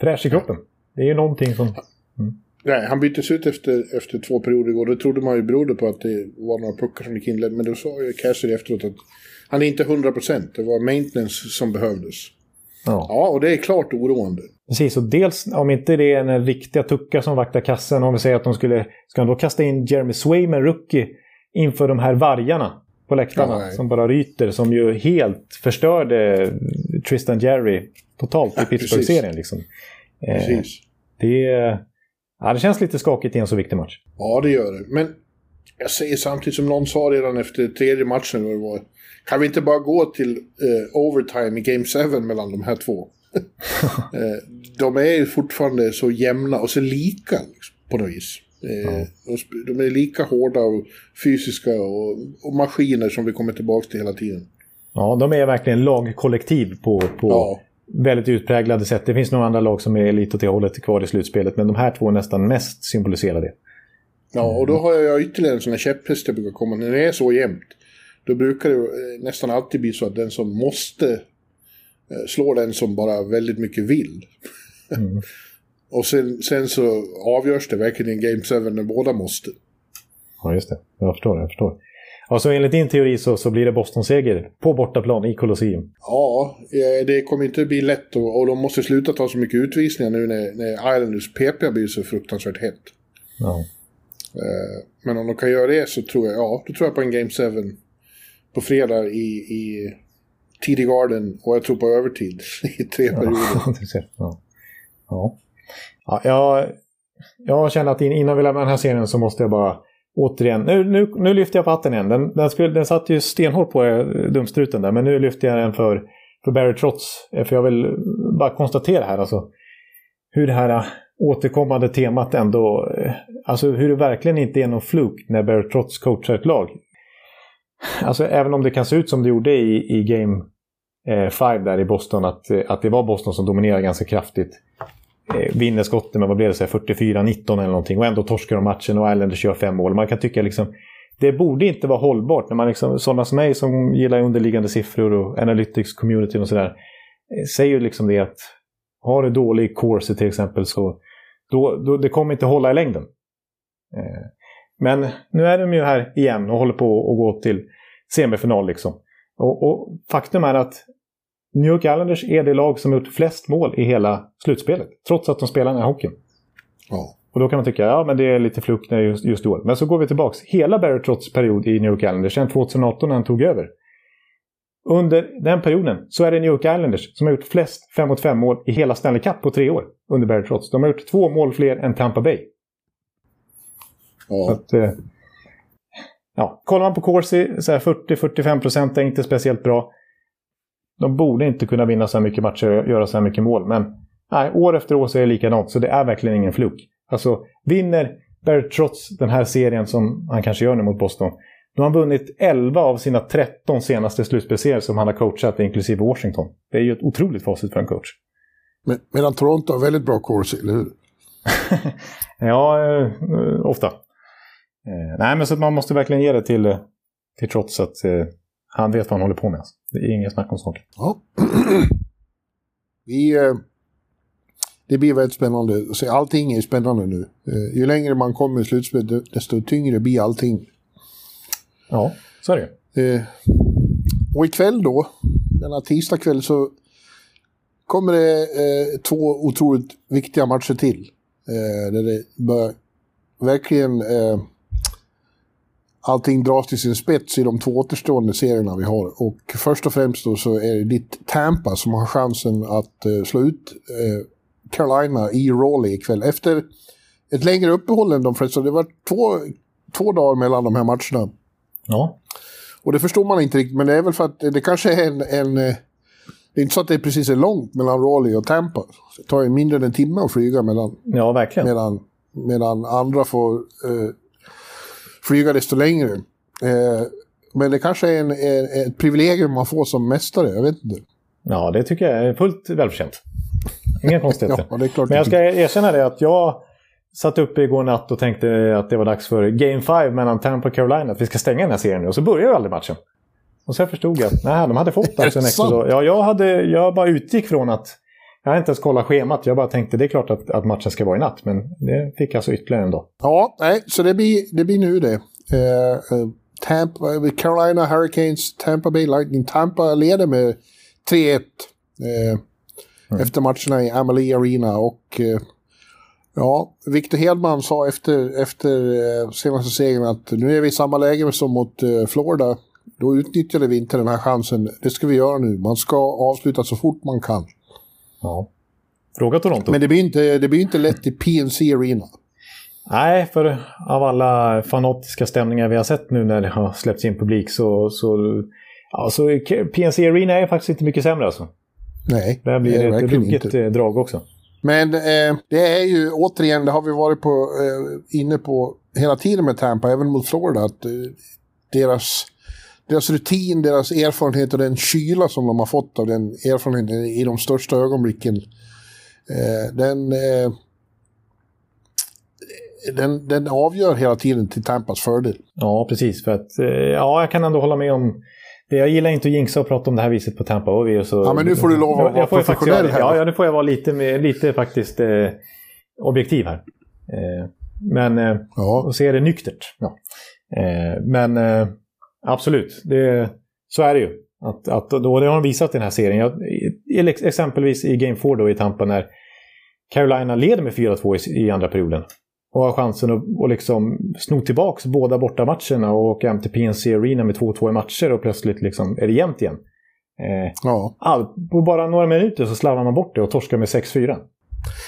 fräsch i kroppen. Det är ju någonting som... Mm. Nej, han byttes ut efter, efter två perioder igår. Det trodde man ju berodde på att det var några puckar som gick in. Men då sa ju Cassidy efteråt att han är inte 100%. Det var maintenance som behövdes. Ja. ja, och det är klart oroande. Precis, och dels om inte det är en riktiga tuckar som vaktar kassen, om vi säger att de skulle... Ska de då kasta in Jeremy Swayman, rookie, inför de här vargarna på läktarna ja, som bara ryter, som ju helt förstörde Tristan Jerry totalt i ja, Pittsburgh-serien. Liksom. Eh, det, Ja, det känns lite skakigt i en så viktig match. Ja, det gör det. Men jag säger samtidigt som någon sa redan efter tredje matchen, det var, kan vi inte bara gå till eh, overtime i Game 7 mellan de här två? eh, de är fortfarande så jämna och så lika liksom, på något vis. Eh, ja. De är lika hårda och fysiska och, och, maskiner som vi kommer tillbaka till hela tiden. Ja, de är verkligen lagkollektiv på, på ja väldigt utpräglade sätt. Det finns några andra lag som är lite åt det hållet kvar i slutspelet, men de här två nästan mest symboliserar det. Ja, och då har jag ytterligare en sån här käpphäst jag brukar komma. När det är så jämnt, då brukar det eh, nästan alltid bli så att den som måste eh, slår den som bara väldigt mycket vill. Mm. och sen, sen så avgörs det verkligen i Game 7 när båda måste. Ja, just det. Jag förstår, jag förstår. Alltså enligt din teori så, så blir det Boston-seger på bortaplan i Colosseum. Ja, det kommer inte bli lätt och, och de måste sluta ta så mycket utvisningar nu när, när Islanders PP blir så fruktansvärt hett. Ja. Eh, men om de kan göra det så tror jag, ja, då tror jag på en Game 7 på fredag i, i tidig garden och jag tror på övertid i tre perioder. Ja. Ja. ja jag, jag känner att innan vi lämnar den här serien så måste jag bara återigen, nu, nu, nu lyfter jag på hatten igen. Den, den, skulle, den satt ju stenhårt på eh, dumstruten där, men nu lyfter jag den för, för Barry Trotz. Eh, för jag vill bara konstatera här alltså hur det här eh, återkommande temat ändå, alltså hur det verkligen inte är någon fluk när Barry Trotz coachar ett lag. Alltså även om det kan se ut som det gjorde i, i Game 5 där i Boston, att, att det var Boston som dominerade ganska kraftigt Eh, vinner skotten med vad blev det, 44-19 eller någonting och ändå torskar de matchen och Islanders gör fem mål. Man kan tycka liksom det borde inte vara hållbart när man liksom, sådana som mig som gillar underliggande siffror och analytics community och sådär eh, säger ju liksom det att har du dålig course till exempel så då, då, det kommer inte hålla i längden. Eh, men nu är de ju här igen och håller på att gå till semifinal liksom. Och, och faktum är att New York Islanders är det lag som gjort flest mål i hela slutspelet. Trots att de spelar den här hockeyn. Ja. Och då kan man tycka ja men det är lite flukt just, just då. Men så går vi tillbaks. Hela Barry Trotts period i New York Islanders, sedan 2018 när han tog över. Under den perioden så är det New York Islanders som har gjort flest 5 mot 5 mål i hela Stanley Cup på tre år. Under Barry Trotts. De har gjort två mål fler än Tampa Bay. Ja. Att, eh, ja. Kollar man på Corsi, 40-45 procent är inte speciellt bra. De borde inte kunna vinna så här mycket matcher och göra så här mycket mål. Men nej, år efter år så är det likadant. Så det är verkligen ingen fluk. Alltså, vinner Barry Trotz den här serien som han kanske gör nu mot Boston. Då har han vunnit 11 av sina 13 senaste slutspelsserier som han har coachat, inklusive Washington. Det är ju ett otroligt facit för en coach. Men, medan Toronto har väldigt bra corsi, eller hur? ja, eh, ofta. Eh, nej, men så man måste verkligen ge det till, eh, till Trotz att eh, han vet vad han håller på med. Alltså. Det är inget snack om saken. Ja. Vi, eh, det blir väldigt spännande. Så allting är spännande nu. Eh, ju längre man kommer i slutspelet, desto tyngre blir allting. Ja, så är det Eh, och ikväll då, denna tisdag kväll, så kommer det eh, två otroligt viktiga matcher till. Eh, där det bör verkligen eh, allting dras till sin spets i de två återstående serierna vi har. Och först och främst då så är det ditt Tampa som har chansen att eh, slå ut eh, Carolina i Raleigh ikväll. Efter ett längre uppehåll än de flesta. Det var två, två dagar mellan de här matcherna. Ja. Och det förstår man inte riktigt, men det är väl för att det kanske är en... en eh, det är inte så att det precis är långt mellan Raleigh och Tampa. Det tar ju mindre än en timme att flyga mellan, ja, verkligen. medan, medan andra får eh, flyga desto längre. Eh, men det kanske är en, en, ett privilegium man får som mästare, jag vet inte. Ja, det tycker jag är fullt välförtjänt. Inga konstigheter. Ja, Men jag ska erkänna det att jag satt uppe igår natt och tänkte att det var dags för Game 5 mellan Tampa och Carolina. Att vi ska stänga den här serien nu. Och så började ju aldrig matchen. Och sen förstod jag att nej, de hade fått alltså en extra... Ja, jag, hade, jag bara utgick från att... Jag hade inte ens kollat schemat. Jag bara tänkte det är klart att, att matchen ska vara i natt. Men det fick alltså ytterligare en dag. Ja, nej, så det blir, det blir nu det. Eh, eh, Tampa, Carolina Hurricanes, Tampa Bay Lightning. Tampa leder med 3-1 eh, efter matcherna i Amalie Arena. Och eh, ja, Victor Hedman sa efter, efter eh, senaste segern att nu är vi i samma läge som mot eh, Florida. Då utnyttjade vi inte den här chansen. Det ska vi göra nu. Man ska avsluta så fort man kan. Ja. Fråga Toronto. Men det blir inte, det blir inte lätt i PNC Arena. Nej, för av alla fanatiska stämningar vi har sett nu när det har släppts in publik så... så ja, så PNC Arena är faktiskt inte mycket sämre alltså. Nej, Det blir det ett ruggigt eh, drag också. Men eh, det är ju återigen, det har vi varit på, eh, inne på hela tiden med Tampa, även mot Florida, att eh, deras, deras rutin, deras erfarenhet och den kyla som de har fått av den erfarenheten i de största ögonblicken, eh, den, eh, den, den avgör hela tiden till Tampas fördel. Ja, precis. För att, eh, ja, jag kan ändå hålla med om... Det, jag gillar inte att jinxa och prata om det här viset på Tampa. Och vi är så, Ja, men nu får du lov att vara professionell här. Ja, ja, nu får jag vara lite, med, lite faktiskt eh, objektiv här. Eh, men... Eh, Ja, och se det nyktert. Ja. Eh, men eh, absolut, det, så är det ju. Att, att, då, det har de visat i den här serien. Jag, exempelvis i Game 4 då i Tampa när Carolina leder med 4-2 i, i andra perioden. Och har chansen att och liksom sno tillbaka båda bortamatcherna och åka hem till PNC Arena med 2-2 i matcher och plötsligt liksom är det jämnt igen. Eh, ja. all, på bara några minuter så slarvar man bort det och torskar med 6-4.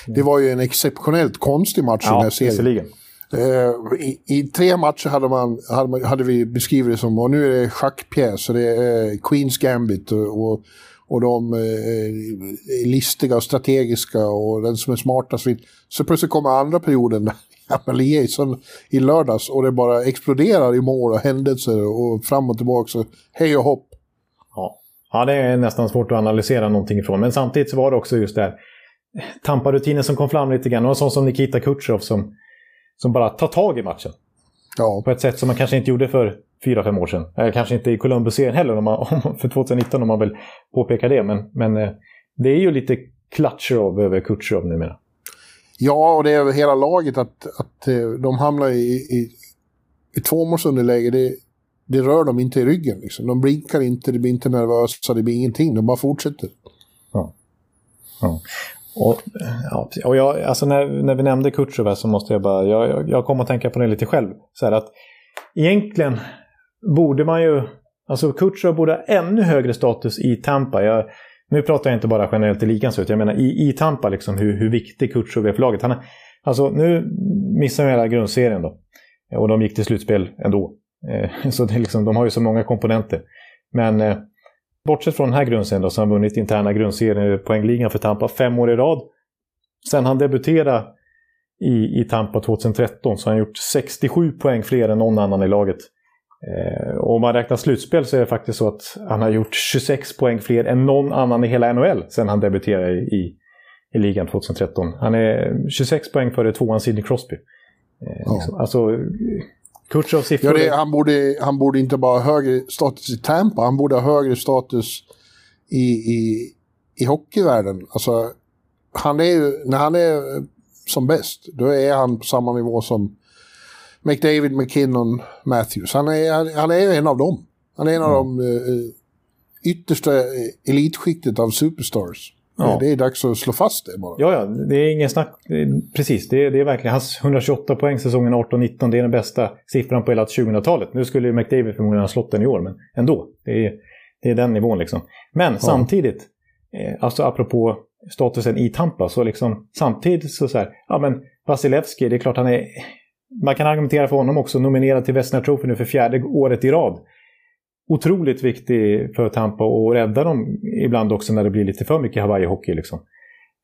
Det var ju en exceptionellt konstig match i den här serien. visserligen. Eh, I, I tre matcher hade, man, hade, man, hade vi beskrivit det som, och nu är det schackpjäs, och det är Queens Gambit och, och, och de eh, är listiga och strategiska och den som är smartast. Så plötsligt kommer andra perioden, som i lördags, och det bara exploderar i mål och händelser och fram och tillbaka. Så hej och hopp. Ja. ja, det är nästan svårt att analysera någonting ifrån. Men samtidigt så var det också just där Tampa-rutinen som kom fram lite grann. Och en sån som Nikita Kutjerov som, som bara tar tag i matchen. Ja, På ett sätt som man kanske inte gjorde för fyra, fem år sedan. Eller kanske inte i Columbus-serien heller, om man, om, för 2019 om man vill påpeka det. Men, men eh, det är ju lite Kutjerov över Kutjerov numera. ja och det är över hela laget att, att eh, de hamnar i, i, i tvåmålsunderläge. Det, det rör dem inte i ryggen. Liksom. De blinkar inte, det blir inte nervösa, det blir ingenting. De bara fortsätter. Ja. Ja. Och, ja, och jag, alltså när, när vi nämnde Kutjova så måste jag bara, jag, jag, jag kom att tänka på det lite själv. Så här att egentligen borde man ju, alltså Kutjova borde ha ännu högre status i Tampa. Jag, nu pratar jag inte bara generellt i ligan, jag menar i, i Tampa liksom hur, hur viktig Kutjov är för laget. Han, alltså nu missar de hela grundserien då. Och de gick till slutspel ändå. Eh, så det liksom, de har ju så många komponenter. Men eh, bortsett från den här grundserien då, så har han vunnit interna grundserien i poängligan för Tampa fem år i rad. Sen han debuterade i, i Tampa 2013 så har han gjort 67 poäng fler än någon annan i laget. Eh, och om man räknar slutspel så är det faktiskt så att han har gjort 26 poäng fler än någon annan i hela NHL sen han debuterade i, i ligan 2013. Han är 26 poäng före tvåan Sidney Crosby. Eh, liksom, alltså, Kutjerovs siffror... Ja, det, han, borde, han borde inte bara ha högre status i Tampa, han borde ha högre status i, i, i hockeyvärlden. Alltså, han är ju, när han är som bäst, då är han på samma nivå som McDavid, McKinnon, Matthews. Han är, han är en av dem. Han är en av mm. de uh, yttersta elitskiktet av superstars. Ja. Det är dags att slå fast det bara. Ja, ja, det är ingen snack. Precis, det är, det är verkligen hans 128 poäng säsongen 18-19. Det är den bästa siffran på hela 2000-talet. Nu skulle ju McDavid förmodligen ha slått den i år, men ändå. Det är, det är den nivån liksom. Men ja. samtidigt, eh, alltså apropå statusen i Tampa, så liksom samtidigt så så här, ja men Vasilevski, det är klart han är... Man kan argumentera för honom också, nominerad till Vesna Trophy nu för fjärde året i rad otroligt viktig för Tampa och rädda dem ibland också när det blir lite för mycket Hawaii-hockey. Liksom.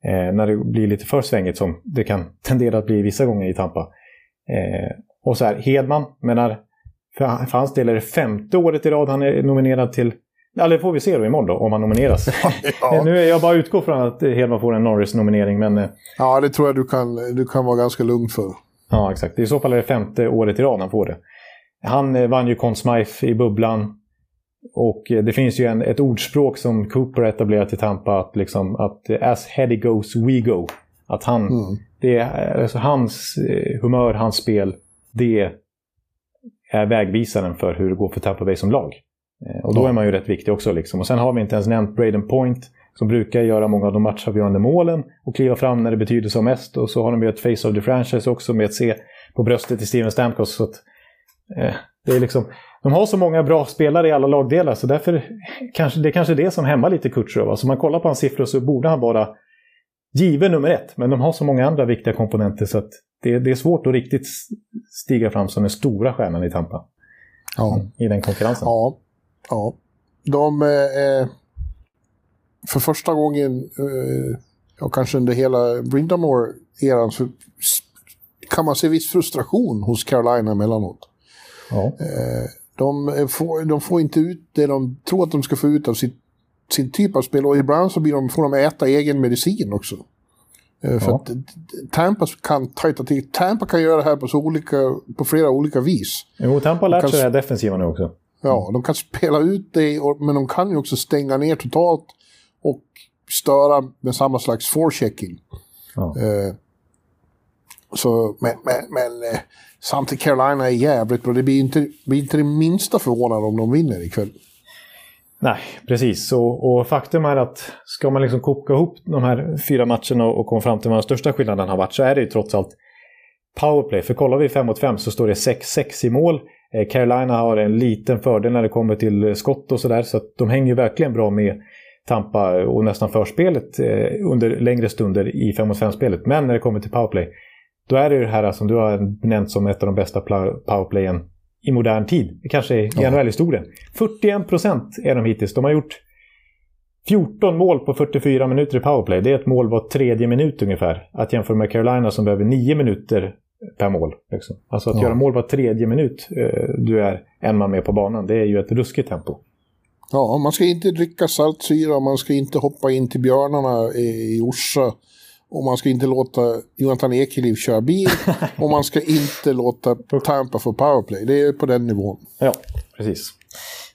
Eh, när det blir lite för svängigt som det kan tendera att bli vissa gånger i Tampa. Eh, och så här, Hedman, menar, för, för hans del är det femte året i rad han är nominerad till Ja, det får vi se då imorgon då, om han nomineras. ja. nu är jag bara utgår från att Hedman får en Norris-nominering, men... Eh, ja, det tror jag du kan, du kan vara ganska lugn för. Ja, exakt. I så fall är det femte året i rad han får det. Han eh, vann ju Conn Smythe i bubblan. Och eh, det finns ju en, ett ordspråk som Cooper etablerat i Tampa att, liksom, att eh, as heady goes we go. Att han, mm. det alltså hans eh, humör, hans spel, det är vägvisaren för hur det går för Tampa Bay som lag. Och då är man ju rätt viktig också. Liksom. Och sen har vi inte ens nämnt Braden Point som brukar göra många av de matchavgörande målen och kliva fram när det betyder som mest. Och så har de ju ett face of the franchise också med ett C på bröstet i Steven Stamkos. Så att, eh, det är liksom, de har så många bra spelare i alla lagdelar så därför kanske det är kanske det som hämmar lite Kutjerov. Alltså man kollar på hans siffror så borde han vara given nummer ett. Men de har så många andra viktiga komponenter så att det, det är svårt att riktigt stiga fram som den stora stjärnan i Tampa. Ja. I den konkurrensen. Ja. ja. De... Eh, för första gången, eh, ja, kanske under hela Brindamore-eran, så kan man se viss frustration hos Carolina emellanåt. Ja. Eh, de får, de får inte ut det de tror att de ska få ut av sitt, sin typ av spel. Och ibland så blir de, får de äta egen medicin också. Eh, för ja. att Tampa kan tajta till. Tampa kan göra det här på, så olika, på flera olika vis. Jo, Tampa har lärt sig det defensiva nu också. Ja, de kan spela ut det, men de kan ju också stänga ner totalt och störa med samma slags forechecking. Ja. Eh, så, men, men, men eh, Samtidigt Carolina är jävligt bra. Det blir inte, blir inte det minsta förvånande om de vinner ikväll. Nej, precis. Och, och, faktum är att ska man liksom koka ihop de här fyra matcherna och komma fram till vad den största skillnaden har varit så är det ju trots allt powerplay. För kollar vi 5 mot 5 så står det 6-6 i mål. Eh, Carolina har en liten fördel när det kommer till skott och sådär. Så att de hänger ju verkligen bra med Tampa och nästan förspelet eh, under längre stunder i 5 mot 5-spelet. Men när det kommer till powerplay då är det det här som du har nämnt som ett av de bästa powerplayen i modern tid. Kanske i ja. NHL-historien. 41 procent är de hittills. De har gjort 14 mål på 44 minuter i powerplay. Det är ett mål var tredje minut ungefär. Att jämföra med Carolina som behöver 9 minuter per mål. Liksom. Alltså att ja. göra mål var tredje minut eh, du är en man med på banan. Det är ju ett ruskigt tempo. Ja, man ska inte dricka saltsyra, man ska inte hoppa in till björnarna i Orsa och man ska inte låta Jonathan Ekeliv köra bil. och man ska inte låta Tampa få powerplay. Det är på den nivån. Ja, precis.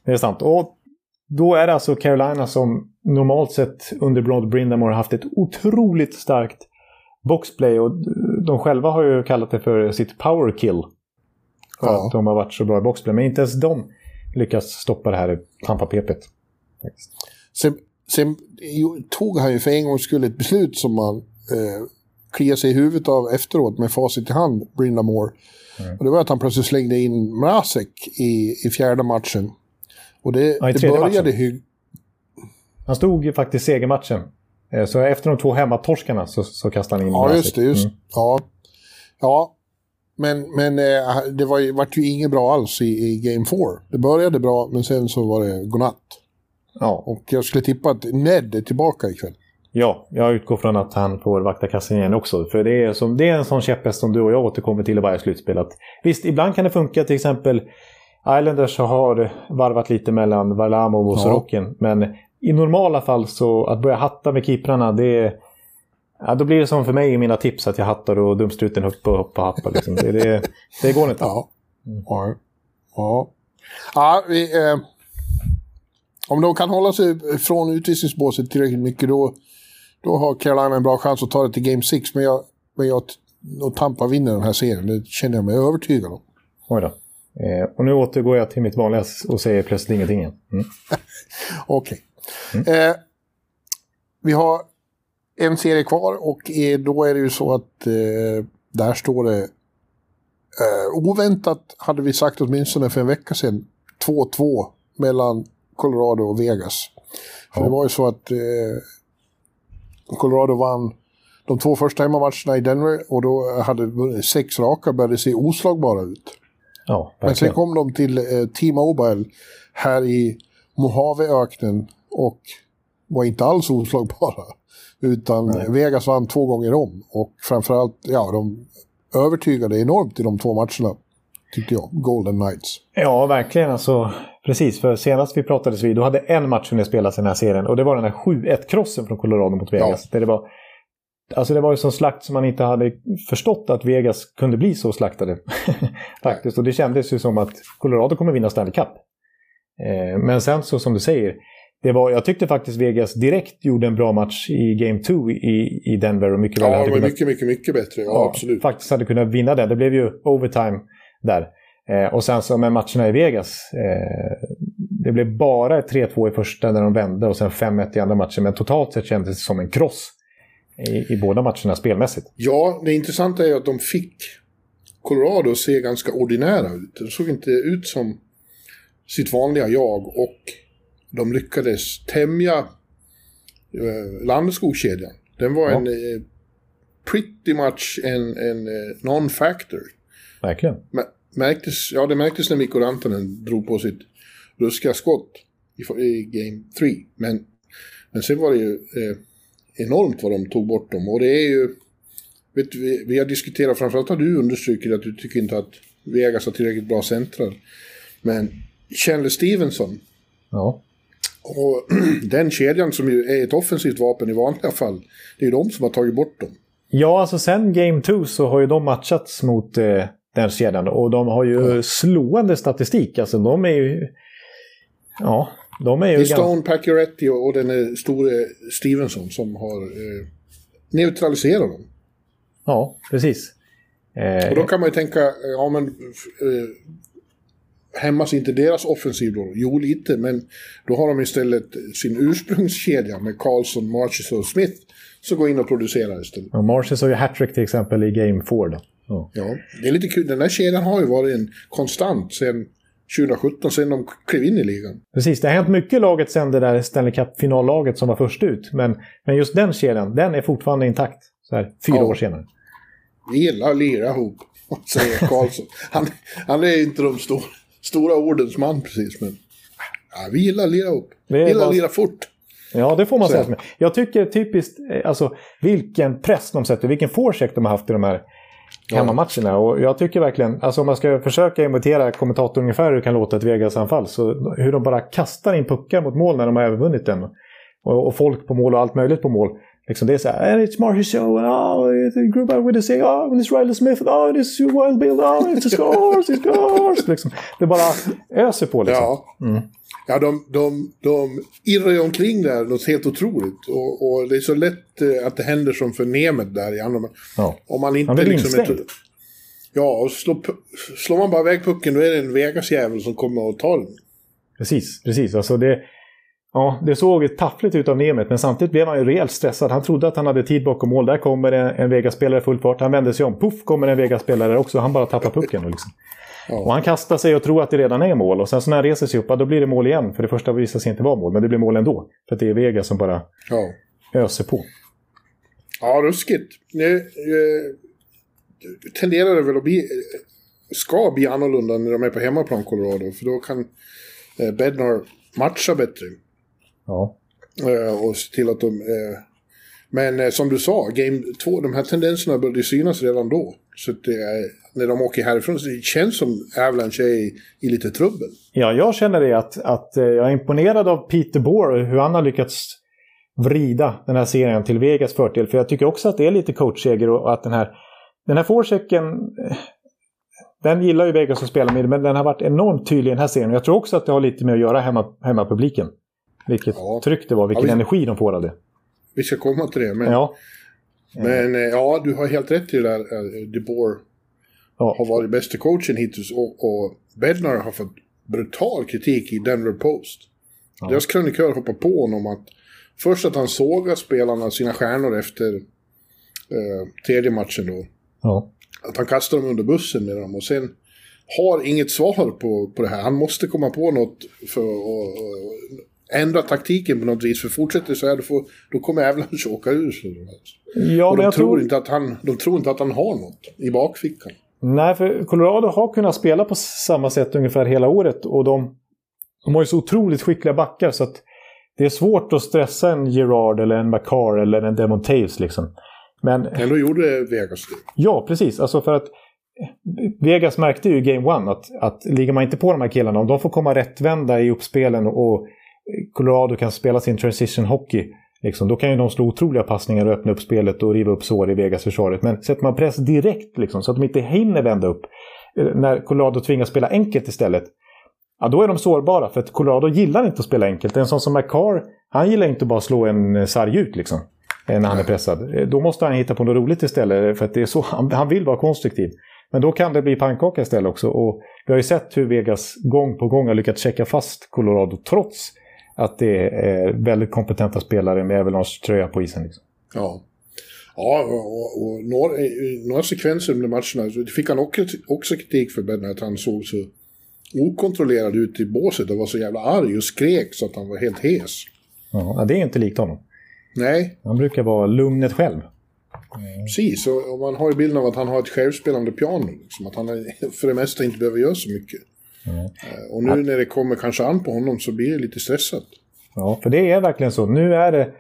Det är sant. Och då är det alltså Carolina som normalt sett under Broad Brindamore haft ett otroligt starkt boxplay. Och de själva har ju kallat det för sitt power kill. För ja. att de har varit så bra i boxplay. Men inte ens de lyckas stoppa det här Tampa-pepet. Sen, sen tog han ju för en gångs skull ett beslut som man eh, kliar sig i huvudet av efteråt med facit i hand, Brindamore. Mm. Och det var att han plötsligt slängde in Mrazek i, i fjärde matchen. Och det, ja, det började hygg... Han stod ju faktiskt segermatchen. Eh, så efter de två hemmatorskarna så, så kastade han in Ja, just det. Just, mm. ja. ja, men, men eh, det var ju, vart ju inget bra alls i, i Game 4. Det började bra, men sen så var det godnatt. Ja. Och jag skulle tippa att Ned är tillbaka ikväll. Ja, jag utgår från att han får vakta kassen igen också. För det är, som, det är en sån käpphäst som du och jag återkommer till i varje slutspel. Att, visst, ibland kan det funka. Till exempel Islanders har varvat lite mellan Varlamov och Sorokin. Ja. Men i normala fall så att börja hatta med keeprarna, det Ja, då blir det som för mig i mina tips att jag hattar och dumstruten högt på och happar. Liksom. Det, det, det, går inte. Ja. Ja. ja. ja vi, eh, om de kan hålla sig från utvisningsbåset tillräckligt mycket då, då har Carolina en bra chans att ta det till Game 6. Men jag, men jag och Tampa vinner den här serien. Det känner jag mig övertygad om. Oj då. Eh, och nu återgår jag till mitt vanliga och säger plötsligt ingenting igen. Mm. Okej. Okay. Mm. Eh, vi har en serie kvar och då är det ju så att eh, där står det eh, oväntat, hade vi sagt åtminstone för en vecka sedan, 2-2 mellan Colorado och Vegas. För ja. det var ju så att eh, Colorado vann de två första hemmamatcherna i Denver och då hade sex raka började se oslagbara ut. Ja, Men sen kom de till eh, T-Mobile här i Mojaveöknen och var inte alls oslagbara. Utan Nej. Vegas vann två gånger om. Och framförallt, ja, de övertygade enormt i de två matcherna. Tyckte jag. Golden Knights. Ja, verkligen. Alltså, precis, för senast vi pratades vid, då hade en match hunnit spelas i den här serien. Och det var den här 7-1-krossen från Colorado mot Vegas. Ja. Det var Alltså det var ju sån slakt som man inte hade förstått att Vegas kunde bli så slaktade. Faktiskt. Och det kändes ju som att Colorado kommer vinna Stanley Cup. Eh, men sen så som du säger, det var, jag tyckte faktiskt Vegas direkt gjorde en bra match i Game 2 i, i Denver. Och mycket ja, det var kunnat, mycket, mycket, mycket bättre. Ja, ja, absolut. Faktiskt hade kunnat vinna den. Det blev ju overtime där. Eh, och sen så med matcherna i Vegas. Eh, det blev bara 3-2 i första när de vände och sen 5-1 i andra matchen. Men totalt sett kändes det som en kross i, i båda matcherna spelmässigt. Ja, det intressanta är ju att de fick Colorado att se ganska ordinära ut. De såg inte ut som sitt vanliga jag och de lyckades tämja eh, Landeskogkedjan. Den var ja. en eh, pretty much en, en eh, non-factor. Verkligen. Märktes, ja, det märktes när Mikko Rantanen drog på sitt ruskiga skott i, i Game 3. Men, men sen var det ju eh, enormt vad de tog bort dem. Och det är ju... Vet, vi, vi har diskuterat, framförallt har du understrukit att du tycker inte att Vegas har tillräckligt bra centrar. Men Chandler Stevenson. Ja. Och den kedjan som ju är ett offensivt vapen i vanliga fall, det är ju de som har tagit bort dem. Ja, alltså sen Game 2 så har ju de matchats mot eh, den kedjan och de har ju slående statistik. Alltså de är ju... Ja, de är ju... Det är Stone, ganska... Pacioretty och den store Stevenson som har eh, neutraliserat dem. Ja, precis. Eh... Och då kan man ju tänka, ja men... Eh, hämmas inte deras offensiv då? Jo, lite, men då har de istället sin ursprungskedja med Carlson, Marches och Smith som går in och producerar istället. Ja, Marches har ju hattrick till exempel i Game 4 då. Ja. ja, det är lite kul. Den här kedjan har ju varit en konstant sen 2017, sen de klev in i ligan. Precis, det har hänt mycket i laget sen det där Stanley Cup-finallaget som var först ut. Men, men just den kedjan, den är fortfarande intakt. Så här, fyra ja. år senare. Vi gillar att lira ihop, säger Karlsson. han, han är inte de stora stora ordens man precis, men ja, vi gillar att lira upp. Vi gillar bara... att lira fort. Ja, det får man så. säga. Jag tycker typiskt, eh, alltså vilken press de sätter, vilken forecheck de har haft i de här. Hemmamatcherna. Och jag tycker verkligen, alltså om man ska försöka imitera kommentatorn ungefär hur det kan låta ett Vegas-anfall, så hur de bara kastar in puckar mot mål när de har övervunnit den. Och, och folk på mål och allt möjligt på mål. Liksom det är så här, it's Marshall Show, and oh, it's out with the say, oh, it's Riley Smith, oh, it's Wild Bill, oh, it's a scores, it's scores. Liksom. Det bara öser på liksom. Ja, mm. Ja de, de, de irrar ju omkring där något helt otroligt. Och, och, det är så lätt eh, att det händer som för Nemet där i andra. Ja. Om man inte han liksom... Ett, ja, och slår, slår man bara iväg pucken då är det en Vegas-jävel som kommer och tar den. Precis, precis. Alltså det Ja, det såg taffligt ut av Nemeth, men samtidigt blev han ju rejält stressad. Han trodde att han hade tid bakom mål. Där kommer en, Vegas-spelare full fart. Han vände sig om. Puff kommer en Vegas-spelare också. Han bara tappar pucken. Liksom. Ja. Och han kastar sig och tror att det redan är mål. Och sen så när han reser sig upp, då blir det mål igen. För det första visar sig inte vara mål, men det blir mål ändå. För att det är Vegas som bara ja. öser på. Ja, ruskigt. Nu eh, tenderar det väl att bli, ska bli annorlunda när de är på hemmaplan Colorado. För då kan eh, Bednar matcha bättre. Ja. Eh, och se till att de... Eh, men eh, som du sa, Game 2, de här tendenserna började synas redan då. Så att det är, när de åker härifrån så det känns som Avalanche är i, i lite trubbel. Ja, jag känner det att, att jag är imponerad av Peter Bohr, hur han har lyckats vrida den här serien till Vegas fördel. För jag tycker också att det är lite coachseger och att den här, den här forechecken, den gillar ju Vegas att spela med, men den har varit enormt tydlig i den här serien. Jag tror också att det har lite med att göra hemma, hemmapubliken. Vilket ja. tryck det var, vilken ja, vi, energi de får av det. Vi ska komma till det, men... Ja. Men eh, ja, du har helt rätt i det där. Eh, De Boer ja. har varit bästa coachen hittills och, och Bednar har fått brutal kritik i Denver Post. Ja. Deras krönikör hoppar på honom att först att han sågar spelarna, sina stjärnor efter eh, tredje matchen då. Ja. Att han kastar dem under bussen med dem och sen har inget svar på, på det här. Han måste komma på något för att ändra taktiken på något vis. För fortsätter så här, då, får, då kommer Avalanche åka ur. Ja, och de, tror tror... Inte att han, de tror inte att han har något i bakfickan. Nej, för Colorado har kunnat spela på samma sätt ungefär hela året. Och de, de har ju så otroligt skickliga backar så att det är svårt att stressa en Gerard eller en McCarr eller en Demon Taves liksom. Men... Ändå gjorde Vegas det. Ja, precis. Alltså för att Vegas märkte ju i Game One att, att ligger man inte på de här killarna, om de får komma rättvända i uppspelen och Colorado kan spela sin transition hockey, liksom, då kan ju de slå otroliga passningar och öppna upp spelet och riva upp sår i Vegas-försvaret. Men sätter man press direkt, liksom, så att de inte hinner vända upp, eh, när Colorado tvingas spela enkelt istället, ja, då är de sårbara. För att Colorado gillar inte att spela enkelt. En sån som McCarr, han gillar inte att bara slå en eh, sarg ut liksom, eh, när han är pressad. Då måste han hitta på något roligt istället, för att det är så, han, han vill vara konstruktiv. Men då kan det bli pannkaka istället också. Och vi har ju sett hur Vegas gång på gång har lyckats checka fast Colorado trots att det är väldigt kompetenta spelare med Avalanche tröja på isen. Liksom. Ja. Ja, och, och några, några sekvenser under matcherna fick han också, också kritik för Ben att han såg så okontrollerad ut i båset och var så jävla arg och skrek så att han var helt hes. Ja, det är inte likt honom. Nej. Han brukar vara lugnet själv. Precis, och man har ju bilden av att han har ett självspelande piano. Liksom, att han för det mesta inte behöver göra så mycket. Mm. Och nu när det kommer kanske an på honom så blir det lite stressat. Ja, för det är verkligen så. Nu är det...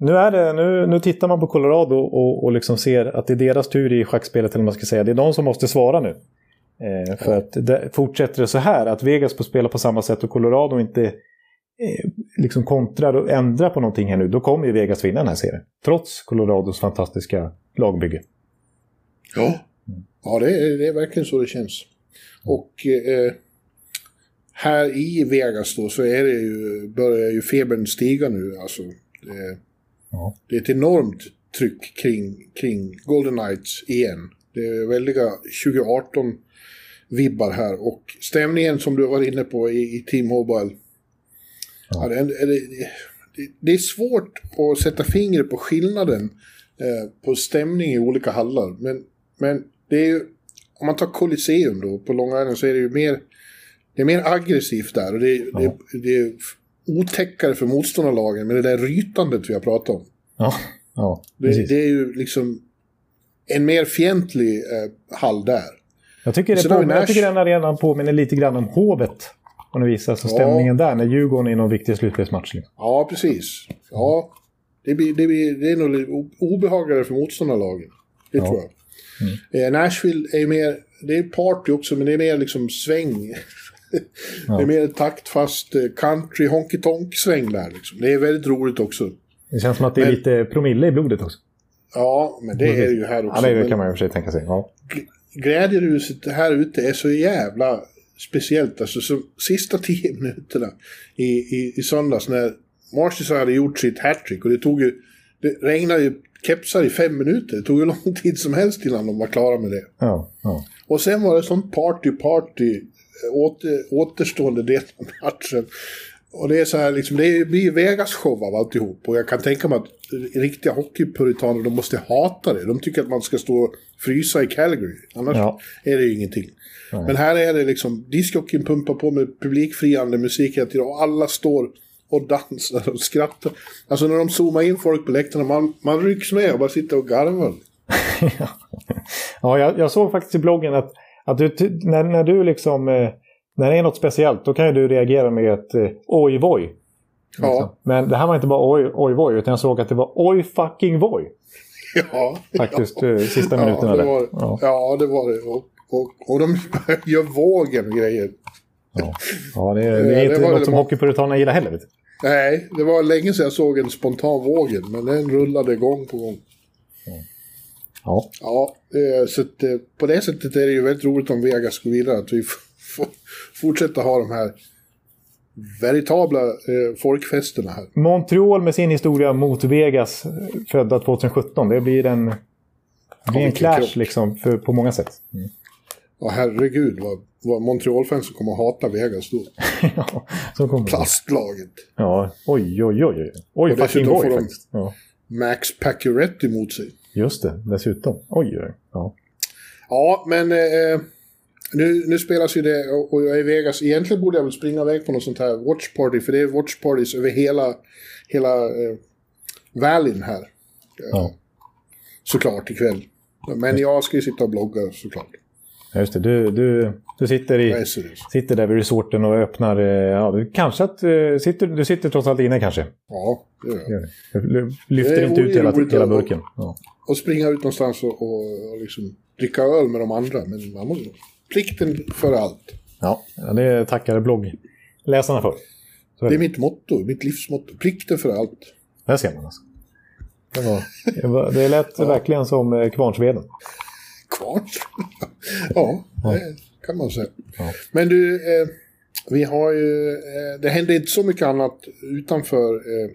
Nu, är det, nu, nu tittar man på Colorado och, och liksom ser att det är deras tur i schackspelet, eller man ska säga. Det är de som måste svara nu. Eh, för ja. att det, fortsätter det så här, att Vegas får spela på samma sätt och Colorado inte eh, liksom kontrar och ändrar på någonting här nu, då kommer ju Vegas vinna den här serien. Trots Colorados fantastiska lagbygge. Ja, ja det, är, det är verkligen så det känns. Och eh, här i Vegas då så är det ju, börjar ju febern stiga nu. Alltså, det, ja. det är ett enormt tryck kring, kring Golden Knights igen. Det är väldiga 2018-vibbar här och stämningen som du var inne på i, i Team Mobile. Ja. Ja, det, det, det, är svårt att sätta fingret på skillnaden eh, på stämning i olika hallar. Men, men det är ju, om man tar Colosseum då, på Long Island så är det ju mer det är mer aggressivt där och det, ja. det, det är otäckare för motståndarlagen med det där rytandet vi har pratat om. Ja, ja det, det, är ju liksom en mer fientlig eh, hall där. Jag tycker, det på, jag tycker den arenan påminner lite grann om Hovet. Om det visar sig stämningen där när Djurgården är i någon viktig slutspelsmatch. Liksom. Ja, precis. Ja, det, blir, det, blir, det är nog obehagligare för motståndarlagen. Det ja. tror jag. Mm. Eh, Nashville är mer, det är party också, men det är mer liksom sväng. Ja. Det är mer taktfast eh, country honky tonk sväng där. Liksom. Det är väldigt roligt också. Det känns som att det är men, lite promille i blodet också. Ja, men det är ju här också. Ja, det kan man ju för sig tänka sig. Ja. Glädjeruset här ute är så jävla speciellt. Alltså, så, sista tio minuterna i, i, i söndags när Marcus hade gjort sitt hattrick och det tog ju... Det regnade ju kepsar i fem minuter. Det tog ju lång tid som helst innan de var klara med det. Ja, ja. Och sen var det sånt party, party åter, återstående del av matchen. Och det är så här, liksom, det blir Vegas-show av alltihop. Och jag kan tänka mig att riktiga hockeypuritaner, de måste hata det. De tycker att man ska stå och frysa i Calgary. Annars Ja. är det ju ingenting. Men här är det liksom, discjockeyn pumpar på med publikfriande musik hela tiden. Och alla står och dansar och skrattar. Alltså när de zoomar in folk på läktarna, man, man rycks med och bara sitter och garvar. Ja, jag, jag såg faktiskt i bloggen att, att du, när, när du liksom... Eh, när det är något speciellt, då kan ju du reagera med ett eh, oj voj. Ja, Men det här var inte bara oj oj voj, utan jag såg att det var oj fucking voj. ja. Faktiskt, eh, sista minuterna ja, det var, Ja. ja. det var det. Och, och, och de gör vågen grejer. Ja, ja det, det Ja, är det inte var något det som må- hockeypuritanerna gillar heller. Vet. Nej, det var länge sedan jag såg en spontan vågen, men den rullade gång på gång. Ja. Ja, eh, så eh, på det sättet är det ju väldigt roligt om Vegas går vidare, att vi får fortsätta ha de här veritabla eh, folkfesterna här. Montreal med sin historia mot Vegas, födda 2017. Det blir en, det blir en clash liksom för, på många sätt. Mm. Och herregud vad, vad Montreal-fansen kommer att hata Vegas då. ja, så kommer. Plastlaget. Ja, oj, oj, oj. Oj, oj fucking oj de- faktiskt. Ja, Max Pacioretty mot sig. Just det, dessutom. Oj, oj. Ja. Ja, men eh, nu, nu spelas ju det och jag är i Vegas. Egentligen borde jag väl springa iväg på något sånt här watch party, för det är watch parties över hela, hela eh, valleyn här. Ja. Såklart ikväll. Men jag ska ju sitta och blogga såklart. Ja, Just det, du, du, du sitter, i, sitter där vid resorten och öppnar... eh, Ja, du- kanske att... eh, Sitter, du sitter trots allt inne kanske. Ja, det gör jag. Du Lyfter inte ut hela, hela burken. Ja. Och springa ut någonstans och, och, och liksom dricka öl med de andra. Men man måste... Plikten för allt. Ja, ja, det tackar bloggläsarna för. Så Det är mitt motto, mitt livsmotto. Plikten för allt. Där ser man alltså. Det, var, det, lät verkligen som eh, Kvarnsveden. Kvarns. ja, det kan man säga. Ja. Men du, eh, vi har ju... Eh, det hände inte så mycket annat utanför eh,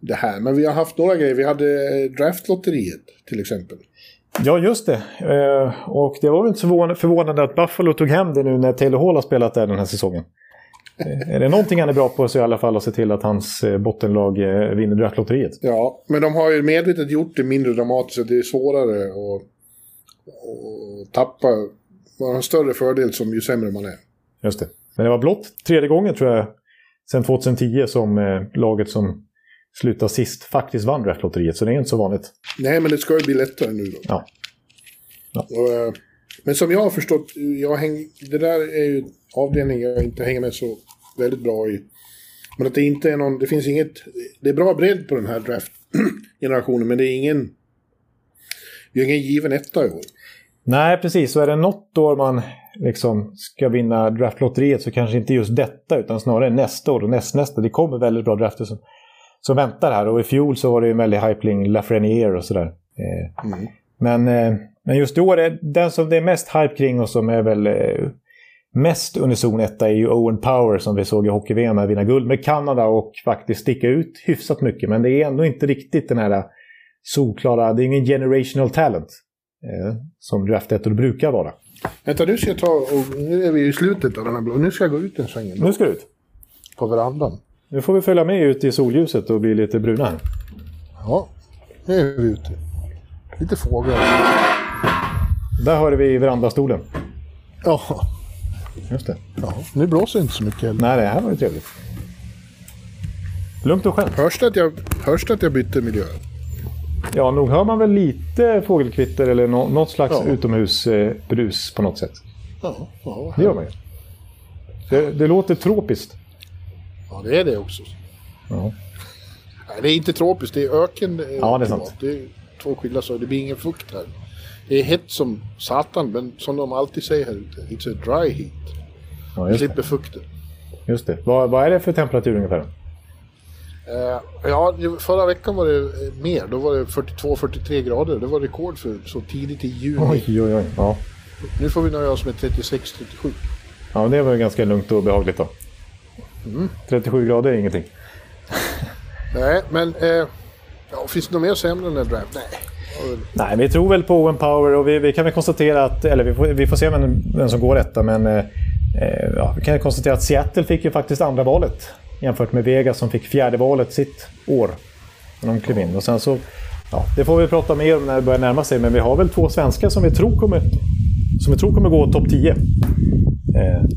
det här. Men vi har haft några grejer. Vi hade eh, draftlotteriet till exempel. Ja, just det. Eh, och det var väl inte så förvån- förvånande att Buffalo tog hem det nu när Taylor Hall har spelat där den här säsongen. Eh, är det någonting han är bra på så är i alla fall att se till att hans bottenlag vinner draftlotteriet. Ja, men de har ju medvetet gjort det mindre dramatiskt. Det är svårare att, att tappa. Man har en större fördel som ju sämre man är. Just det. Men det var blott tredje gången tror jag sedan 2010 som eh, laget som slutade sist faktiskt vann draftlotteriet. Så det är inte så vanligt. Nej, men det ska ju bli lättare nu då. Ja. Och, eh, men som jag har förstått, jag häng, det där är ju avdelning jag inte hänger med så väldigt bra i. Men att det inte är någon, det finns inget, det är bra bredd på den här draft-generationen, men det är ingen, vi har ingen given etta i år. Nej, precis. Så är det något år man liksom ska vinna draftlotteriet så kanske inte just detta utan snarare nästa år och nästnästa. Det kommer väldigt bra drafter som, som väntar här. Och i fjol så var det ju en väldig hypling, Lafreniere och sådär. Eh, Mm. men, eh, men just i år, är den som det är mest hype kring och som är väl eh, mest unison etta är ju Owen Power som vi såg i hockey-VM vinna guld med Kanada och faktiskt sticka ut hyfsat mycket. Men det är ändå inte riktigt den här solklara, det är ingen generational talent som draftettor brukar vara. Vänta, nu ska jag ta, och nu är vi i slutet av den här blå, nu ska jag gå ut en sväng Nu ska det ut. på verandan. Nu får vi följa med ut i solljuset och bli lite bruna här. Ja, nu är vi ute. Lite fåglar. Där har vi verandastolen. Ja, Just det. ja, nu blåser det inte så mycket heller. Nej, det här var ju trevligt. Lugnt och skönt. Hörs det att jag, hörs det att jag bytte miljö? Ja, nog hör man väl lite fågelkvitter eller nå- något slags Ja. utomhusbrus på något sätt. Ja, ja, Det gör man ju. Det, det låter tropiskt. ja, det är det också. Ja. Nej, det är inte tropiskt, det är öken. eh, Ja, det är sant. Det är två skilda saker, det blir ingen fukt här. Det är hett som satan, men som de alltid säger här ute, it's a dry heat. Ja, slipper fukten. Just det. Vad, vad är det för temperatur ungefär? Eh, ja, förra veckan var det eh, mer. Då var det 42-43 grader. Det var rekord för så tidigt i juni. Oj, oj, oj. Ja. Nu får vi nöja oss med 36-37. ja, det var ju ganska lugnt och behagligt då. Mm. 37 grader är ingenting. Nej, men... Eh, ja, finns det något mer att säga om den här draft? Nej. Nej, vi tror väl på Owen Power och vi, vi kan väl konstatera att, eller vi får, vi får se vem, vem som går detta, men eh, Eh, ja, vi kan konstatera att Seattle fick ju faktiskt andra valet jämfört med Vegas som fick fjärde valet sitt år. När de klev in. Och sen så, ja, det får vi prata mer om när det börjar närma sig, men vi har väl två svenskar som vi tror kommer, som vi tror kommer gå topp 10. Eh,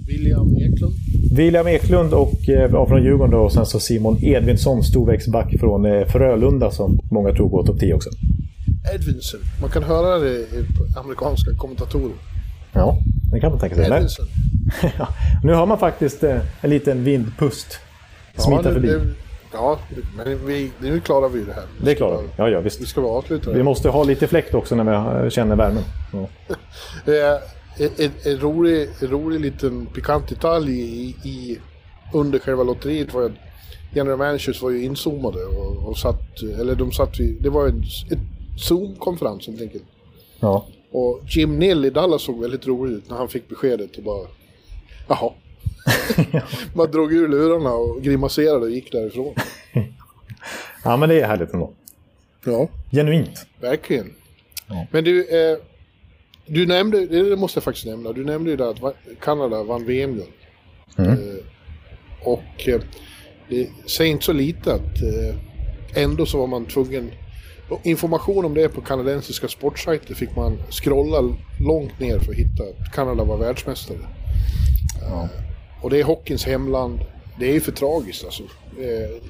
William Eklund. William Eklund och, eh, från Djurgården då, och sen så Simon Edvinsson, storväxtback från eh, Frölunda som många tror går topp 10 också. Edvinson. Man kan höra det i amerikanska kommentatorer. Ja, det kan man tänka sig. Edvinson. Ja, nu har man faktiskt en liten vindpust smita ja, förbi. Det, ja, men vi, nu klarar vi det här. Det klarar vi. Ja, ja, Vi visst. ska vara avsluta. Vi måste ha lite fläkt också när vi känner värmen. Ja. Eh, En, en, en, rolig, en rolig liten pikant detalj i, i, under själva lotteriet var att general managers var ju inzoomade och, och satt, eller de satt vid, det var en Zoom-konferens helt enkelt. Ja. Och Jim Nill i Dallas såg väldigt rolig ut när han fick beskedet och bara Jaha. Man drog ur lurarna och grimaserade och gick därifrån. ja, men det är härligt ändå. Ja, Genuint. verkligen. Ja. Men du, eh, du nämnde, det måste jag faktiskt nämna, du nämnde ju där att Kanada vann VM-guld. Mm. Eh, och eh, det säger inte så lite att eh, ändå så var man tvungen information om det på kanadensiska sportsajter fick man scrolla långt ner för att hitta att Kanada var världsmästare. Eh, och det är hockeyns hemland. Det är ju för tragiskt alltså. Eh,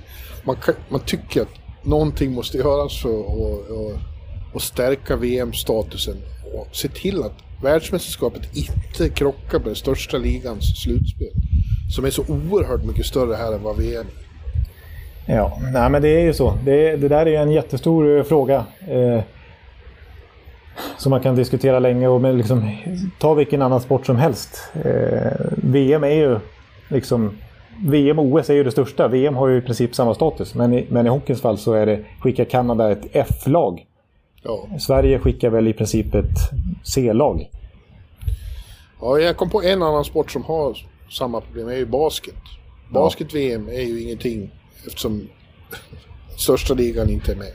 man, kan, man tycker att någonting måste göras för att och, och stärka VM-statusen och se till att världsmästerskapet inte krockar med den största ligans slutspel. Som är så oerhört mycket större här än vad VM är. Ja, nej men det är ju så. Det, det där är ju en jättestor eh, fråga. Eh, som man kan diskutera länge och med liksom, ta vilken annan sport som helst. Eh, VM är ju liksom... VM och OS är ju det största. VM har ju i princip samma status. Men i, men i hockeyns fall så är det, skickar Kanada ett F-lag. Ja. Sverige skickar väl i princip ett C-lag. ja, jag kom på en annan sport som har samma problem, det är ju basket. Basket-VM är ju ingenting eftersom största ligan inte är med.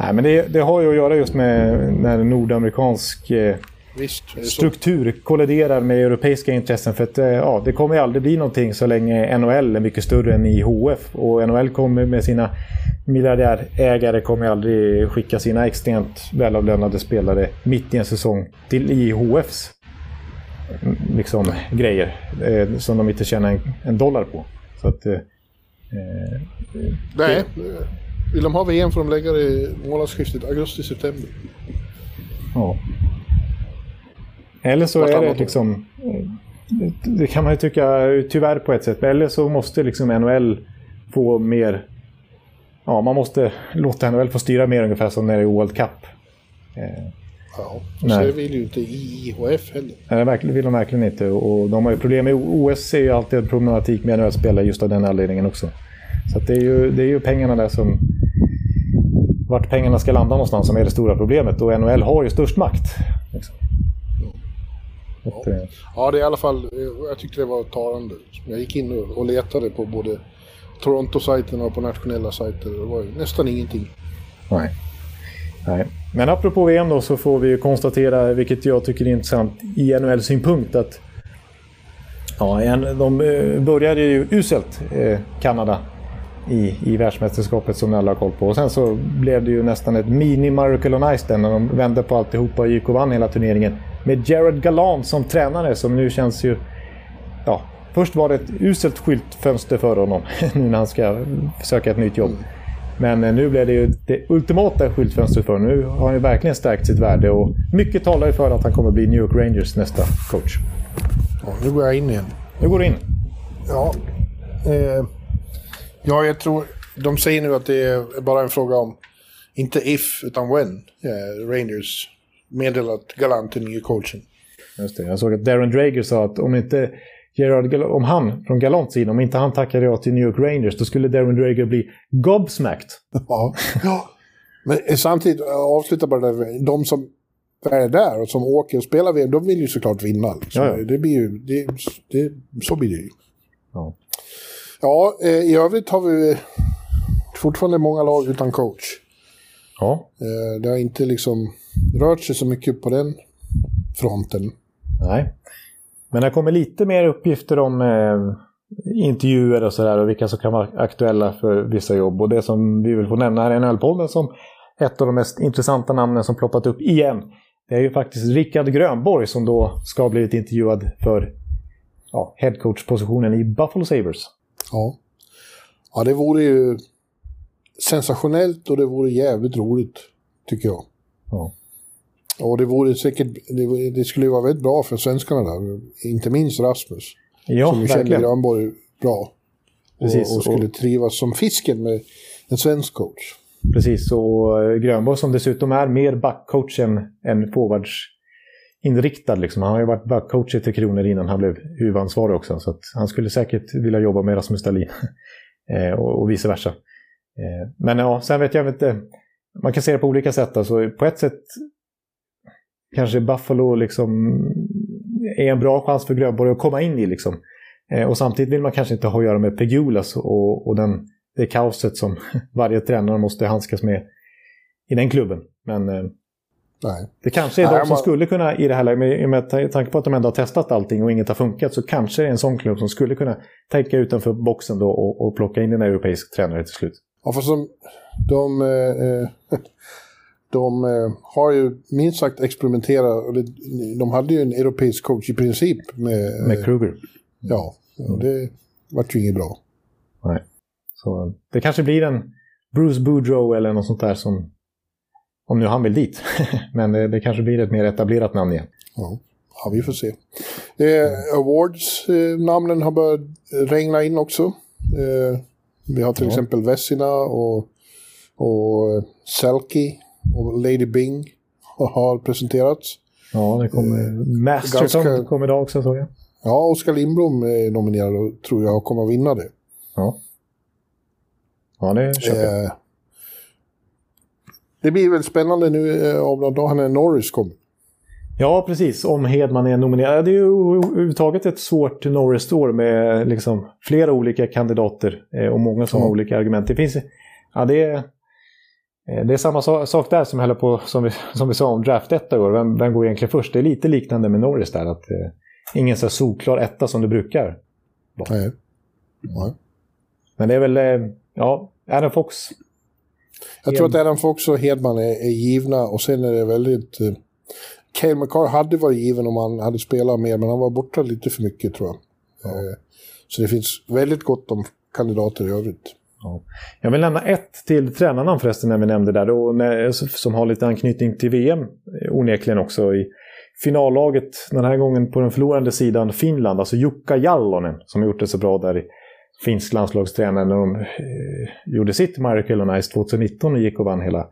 Nej, men det, det har ju att göra just med när nordamerikansk eh, Visst, det struktur kolliderar med europeiska intressen. För att eh, ja, det kommer ju aldrig bli någonting så länge NHL är mycket större än IHF. Och NHL kommer med sina miljardärägare kommer aldrig skicka sina extremt välavlönade spelare mitt i en säsong till IHFs mm, liksom, grejer. Eh, som de inte tjänar en, en dollar på. Så att, eh, eh, Nej, vill de ha VM får de lägga det i månadsskiftet augusti-september. Ja. Eller så är det liksom... eh, det- kan man ju tycka tyvärr på ett sätt. Eller så måste liksom NHL få mer... Ja, man måste låta NHL få styra mer ungefär som när det är World Cup. Eh, Ja, så Nej. det vill ju inte IHF heller. Nej, det vill de verkligen inte. Och de har ju problem med OS är ju alltid en problematik med NHL-spelare just av den anledningen också. Så det, är ju, det är ju pengarna där som... Vart pengarna ska landa någonstans som är det stora problemet. Och NHL har ju störst makt. Liksom. Att, eh, Ja, det är i alla fall, jag tyckte det var talande. Jag gick in och- letade på både Toronto-sajten och på nationella sajter. Det var ju nästan ingenting. Nej. Nej. Men apropå VM då så får vi ju konstatera, vilket jag tycker är intressant i NHL-synpunkt, att ja, en, de eh, började ju uselt, eh, Kanada, i, i världsmästerskapet som alla har koll på. Och sen så blev det ju nästan ett mini-miracle on ice där när de vände på alltihopa och gick och vann hela turneringen. Med Jared Gallant som tränare som nu känns ju... Ja, först var det ett uselt skyltfönster för honom nu när han ska söka ett nytt jobb. Men eh, nu blev det ju det ultimata skyltfönstret för honom. Nu har han ju verkligen stärkt sitt värde och mycket talar ju för att han kommer bli New York Rangers nästa coach. Ja, nu går jag in igen. Nu går du in. Ja, eh, ja, jag tror... De säger nu att det är bara en fråga om, inte if, utan when, eh, Rangers meddelat Galant till nye coachen. Just det. Jag såg att Darren Drager sa att om inte Gerard Gal- om han, från Galants sida, om inte han tackade ja till New York Rangers, då skulle Darren Drager bli gobsmacked. Ja. ja. Men eh, samtidigt, jag avslutar bara där, de som är där och som åker och spelar VM, de vill ju såklart vinna. Liksom. Ja, ja. Det blir ju, det, det, så blir det ju. Ja. Ja, eh, i övrigt har vi fortfarande många lag utan coach. ja. Eh, det har inte liksom rört sig så mycket på den fronten. Nej. Men det kommer lite mer uppgifter om eh, intervjuer och sådär och vilka som kan vara aktuella för vissa jobb. Och det som vi vill få nämna här i NHL-podden som ett av de mest intressanta namnen som ploppat upp igen. Det är ju faktiskt Rickard Grönborg som då ska ha blivit intervjuad för ja, headcoach-positionen i Buffalo Sabres. Ja. ja, det vore ju sensationellt och det vore jävligt roligt, tycker jag. Ja. Och det vore säkert, det, det skulle ju vara väldigt bra för svenskarna där, inte minst Rasmus. Ja, som ju känner. Grönborg bra. Precis, och, och skulle och- trivas som fisken med en svensk coach. Precis, och eh, Grönborg som dessutom är mer backcoach än, än inriktad. Liksom. Han har ju varit backcoach i Tre Kronor innan han blev huvudansvarig också. Så att han skulle säkert vilja jobba med Rasmus Dahlin. Eh, och, vice versa. Eh, men ja, sen vet jag inte. Man kan se det på olika sätt. Alltså, på ett sätt kanske Buffalo liksom är en bra chans för Grönborg att komma in i. Liksom. Eh, och samtidigt vill man kanske inte ha att göra med Pegulas och, och den, det kaoset som varje tränare måste handskas med i den klubben. Men eh, Nej. det kanske är Nej, de som man- skulle kunna i det här läget, med, med tanke på att de ändå har testat allting och inget har funkat, så kanske det är en sån klubb som skulle kunna tänka utanför boxen då och, och plocka in en europeisk tränare till slut. Ja, fast de, de, eh, de eh, har ju minst sagt experimenterat. och det- De hade ju en europeisk coach i princip med... Med eh, Kruger. ja, och det vart ju inget bra. Nej. Så det kanske blir en Bruce Boudreau eller något sånt där som... Om nu han vill dit. Men det, det kanske blir ett mer etablerat namn igen. Ja, ja vi får se. Eh, awards, eh, har börjat regna in också. Eh, vi har till Ja. exempel Vessina och, och eh, Selke och Lady Bing har presenterats. Ja, det kommer... Masterton ganska- kommer idag också såg jag. Ja, Oskar Lindblom är nominerad och tror jag kommer att vinna det. Ja. Ja, det köper jag. Eh, det blir väl spännande nu eh, om några dagar när Norris kommer. Ja, precis. Om Hedman är nominerad. Det är ju överhuvudtaget ett svårt Norris-år med liksom flera olika kandidater eh, och många som har olika argument. Det finns... Ja, det är... eh, Det är samma sa- sak där som, på, som, vi, som vi sa om draft etta i år. Vem, vem går egentligen först? Det är lite liknande med Norris där. Att, eh, ingen så solklar etta som det brukar. Nej. Nej. Men det är väl... Ja, Adam Fox. Jag tror att Adam Fox och Hedman är, är givna och sen är det väldigt... Eh, Cale McCarr hade varit given om han hade spelat mer, men han var borta lite för mycket tror jag. Eh, så det finns väldigt gott om kandidater i övrigt. Ja. Jag vill nämna ett till tränarnamn förresten när vi nämnde där. Då, när, som har lite anknytning till VM eh, onekligen också. I finallaget den här gången på den förlorande sidan Finland. Alltså Jukka Jallonen som har gjort det så bra där i finsk landslagstränare när de eh, gjorde sitt Miracle on Ice 2019 och gick och vann hela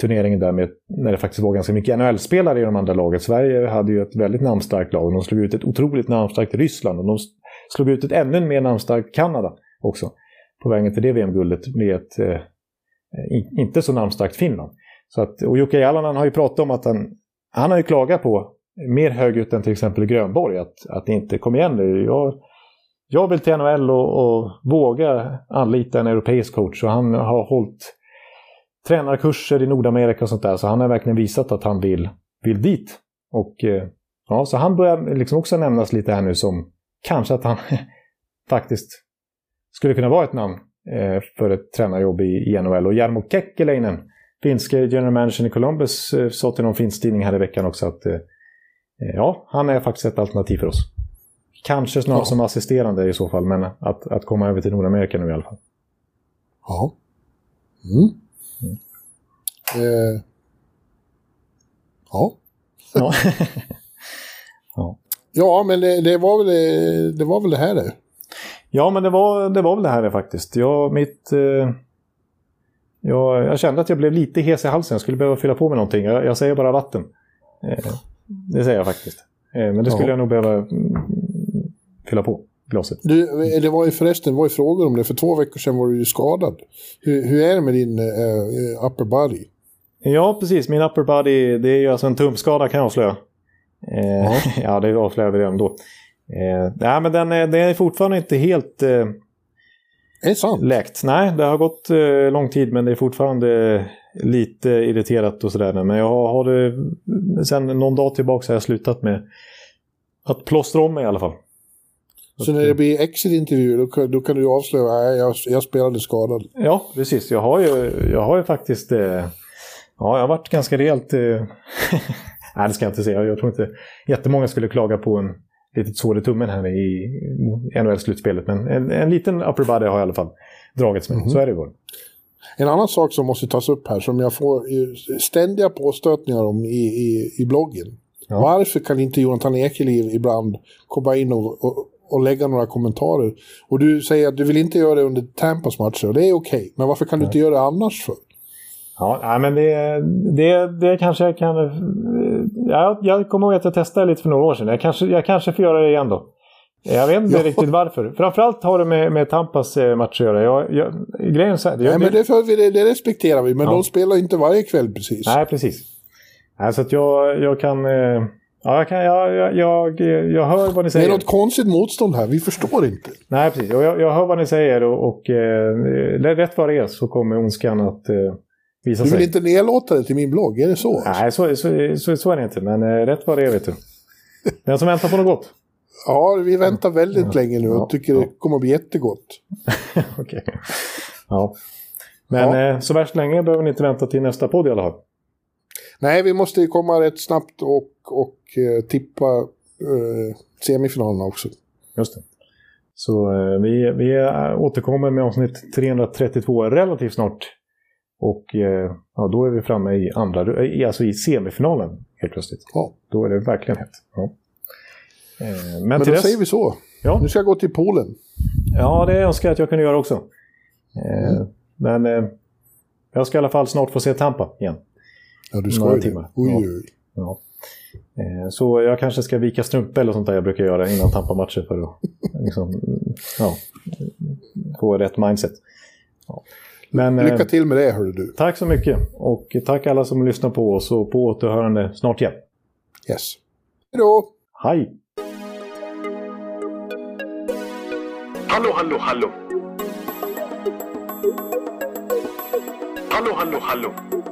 turneringen där med, när det faktiskt var ganska mycket NHL-spelare i de andra lagen. Sverige hade ju ett väldigt namnstarkt lag och de slog ut ett otroligt namnstarkt Ryssland och de slog ut ett ännu mer namnstarkt Kanada också på vägen till det VM-guldet med ett eh, inte så namnstarkt Finland. Så att, och Jukka Jalonen har ju pratat om att han, han har ju klagat på, mer högljutt än till exempel Grönborg, att, att inte, kom igen nu, jag, jag vill till NHL och, och våga anlita en europeisk coach. Och han har hållit tränarkurser i Nordamerika och sånt där, så han har verkligen visat att han vill, vill dit. Och eh, ja, så han börjar liksom också nämnas lite här nu som kanske att han faktiskt skulle kunna vara ett namn eh, för ett tränarjobb i, i NHL. Och Jarmo Kekkeläinen, finske general managern i Columbus, eh, sa till någon finsk tidning här i veckan också att ja, han är faktiskt ett alternativ för oss. Kanske snarare Ja. som assisterande i så fall, men att, att komma över till Nordamerika nu i alla fall. Ja. Mm. Eh. Ja. Ja. Ja, men det, det, var väl, det var väl det här det. Ja, men det var, det var väl det här faktiskt. Jag, mitt, eh, jag, jag kände att jag blev lite hes i halsen. Jag skulle behöva fylla på med någonting. Jag, jag säger bara vatten. Eh, det säger jag faktiskt. Eh, men det skulle Ja. jag nog behöva mm, fylla på glaset. Du, det var ju förresten, var ju frågor om det. För två veckor sedan var du ju skadad. Hur, hur är det med din eh, upper body? Ja, precis. Min upper body, det är ju alltså en tumskada kan jag avslöja. Eh, Ja. ja, det avslöjar vi redan då. Eh, nej, men den är, den är fortfarande inte helt... Eh, Är det sant? läkt. Nej, det har gått eh, lång tid men det är fortfarande lite irriterat och sådär. Men jag har det, sen någon dag tillbaka har jag slutat med att plåstra om mig i alla fall. Så när det blir exit-intervju då, kan- då kan du avslöja att jag, jag spelade skadad. Ja, precis. Jag har ju, jag har ju faktiskt... Eh, ja, jag har varit ganska rejält... Eh, nej, det ska jag inte säga. Jag tror inte jättemånga skulle klaga på en litet sår i tummen här i NHL-slutspelet. Men en, en liten upper body har jag i alla fall dragits med. Så är det ju. En annan sak som måste tas upp här som jag får ständiga påstötningar om i, i, i bloggen. Ja. Varför kan inte Jonathan Ekeliv ibland komma in och, och, och lägga några kommentarer? Och du säger att du vill inte göra det under Tampas matcher och det är okej. Men varför kan du inte göra det annars för? Ja, men det, det, det kanske jag kan... eh, Ja, jag kommer ihåg att jag testade lite för några år sedan. Jag kanske, jag kanske får göra det igen då. Jag vet inte Ja. riktigt varför. Framförallt har det med, med Tampas eh, match att göra. Jag, jag, grejen så här, Nej, men det, för, det, det respekterar vi, men Ja. de spelar inte varje kväll precis. Nej, precis. Så att jag, jag kan... eh, Ja, jag, kan jag, jag, jag, jag hör vad ni det är säger. något konstigt motstånd här, vi förstår inte. Nej, precis. Jag, jag hör vad ni säger och, och eh, rätt vad det är så kommer ondskan att eh, visa Du vill sig. inte nedlåta det till min blogg, är det så? Nej, så, så, så, så är det inte. Men eh, rätt vad det är, vet du. Den som väntar på något gott. Ja, vi väntar väldigt länge nu och Ja. tycker Ja. det kommer att bli jättegott. Okej. Ja. Men Ja. Eh, så värst länge behöver ni inte vänta till nästa podd i alla fall. Nej, vi måste ju komma rätt snabbt och, och eh, tippa eh, semifinalerna också. Just det. Så eh, vi, vi återkommer med avsnitt 332 relativt snart. Och eh, ja, då är vi framme i andra, eh, alltså i semifinalen helt plötsligt. Ja. Då är det verkligen hett. Ja. Eh, men Men då dess, säger vi så. Ja. Nu ska jag gå till poolen. ja, det önskar jag att jag kunde göra också. Eh, Men jag ska i alla fall snart få se Tampa igen. Ja, du det. timmar. Oj, Ja. oj. Ja. Eh, Så jag kanske ska vika strumpor eller sånt där jag brukar göra innan Tampa-matcher för att liksom, ja, få rätt mindset. Ja. Men eh, Lycka till med det, hörru du. tack så mycket och tack alla som lyssnar på oss och på återhörande snart igen. Yes. Hej då! Hej! Hallå, hallå, hallå. Hallå, hallå, hallå.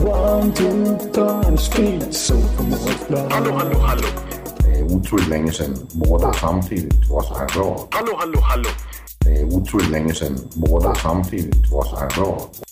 One, two, times speed, so Hallå, hallå, hallå. Det er utroligt længe siden mor, der samtidig trods har råd. Hallå, hallå, hallå. Det er utroligt længe siden mor, der samtidig trods har råd.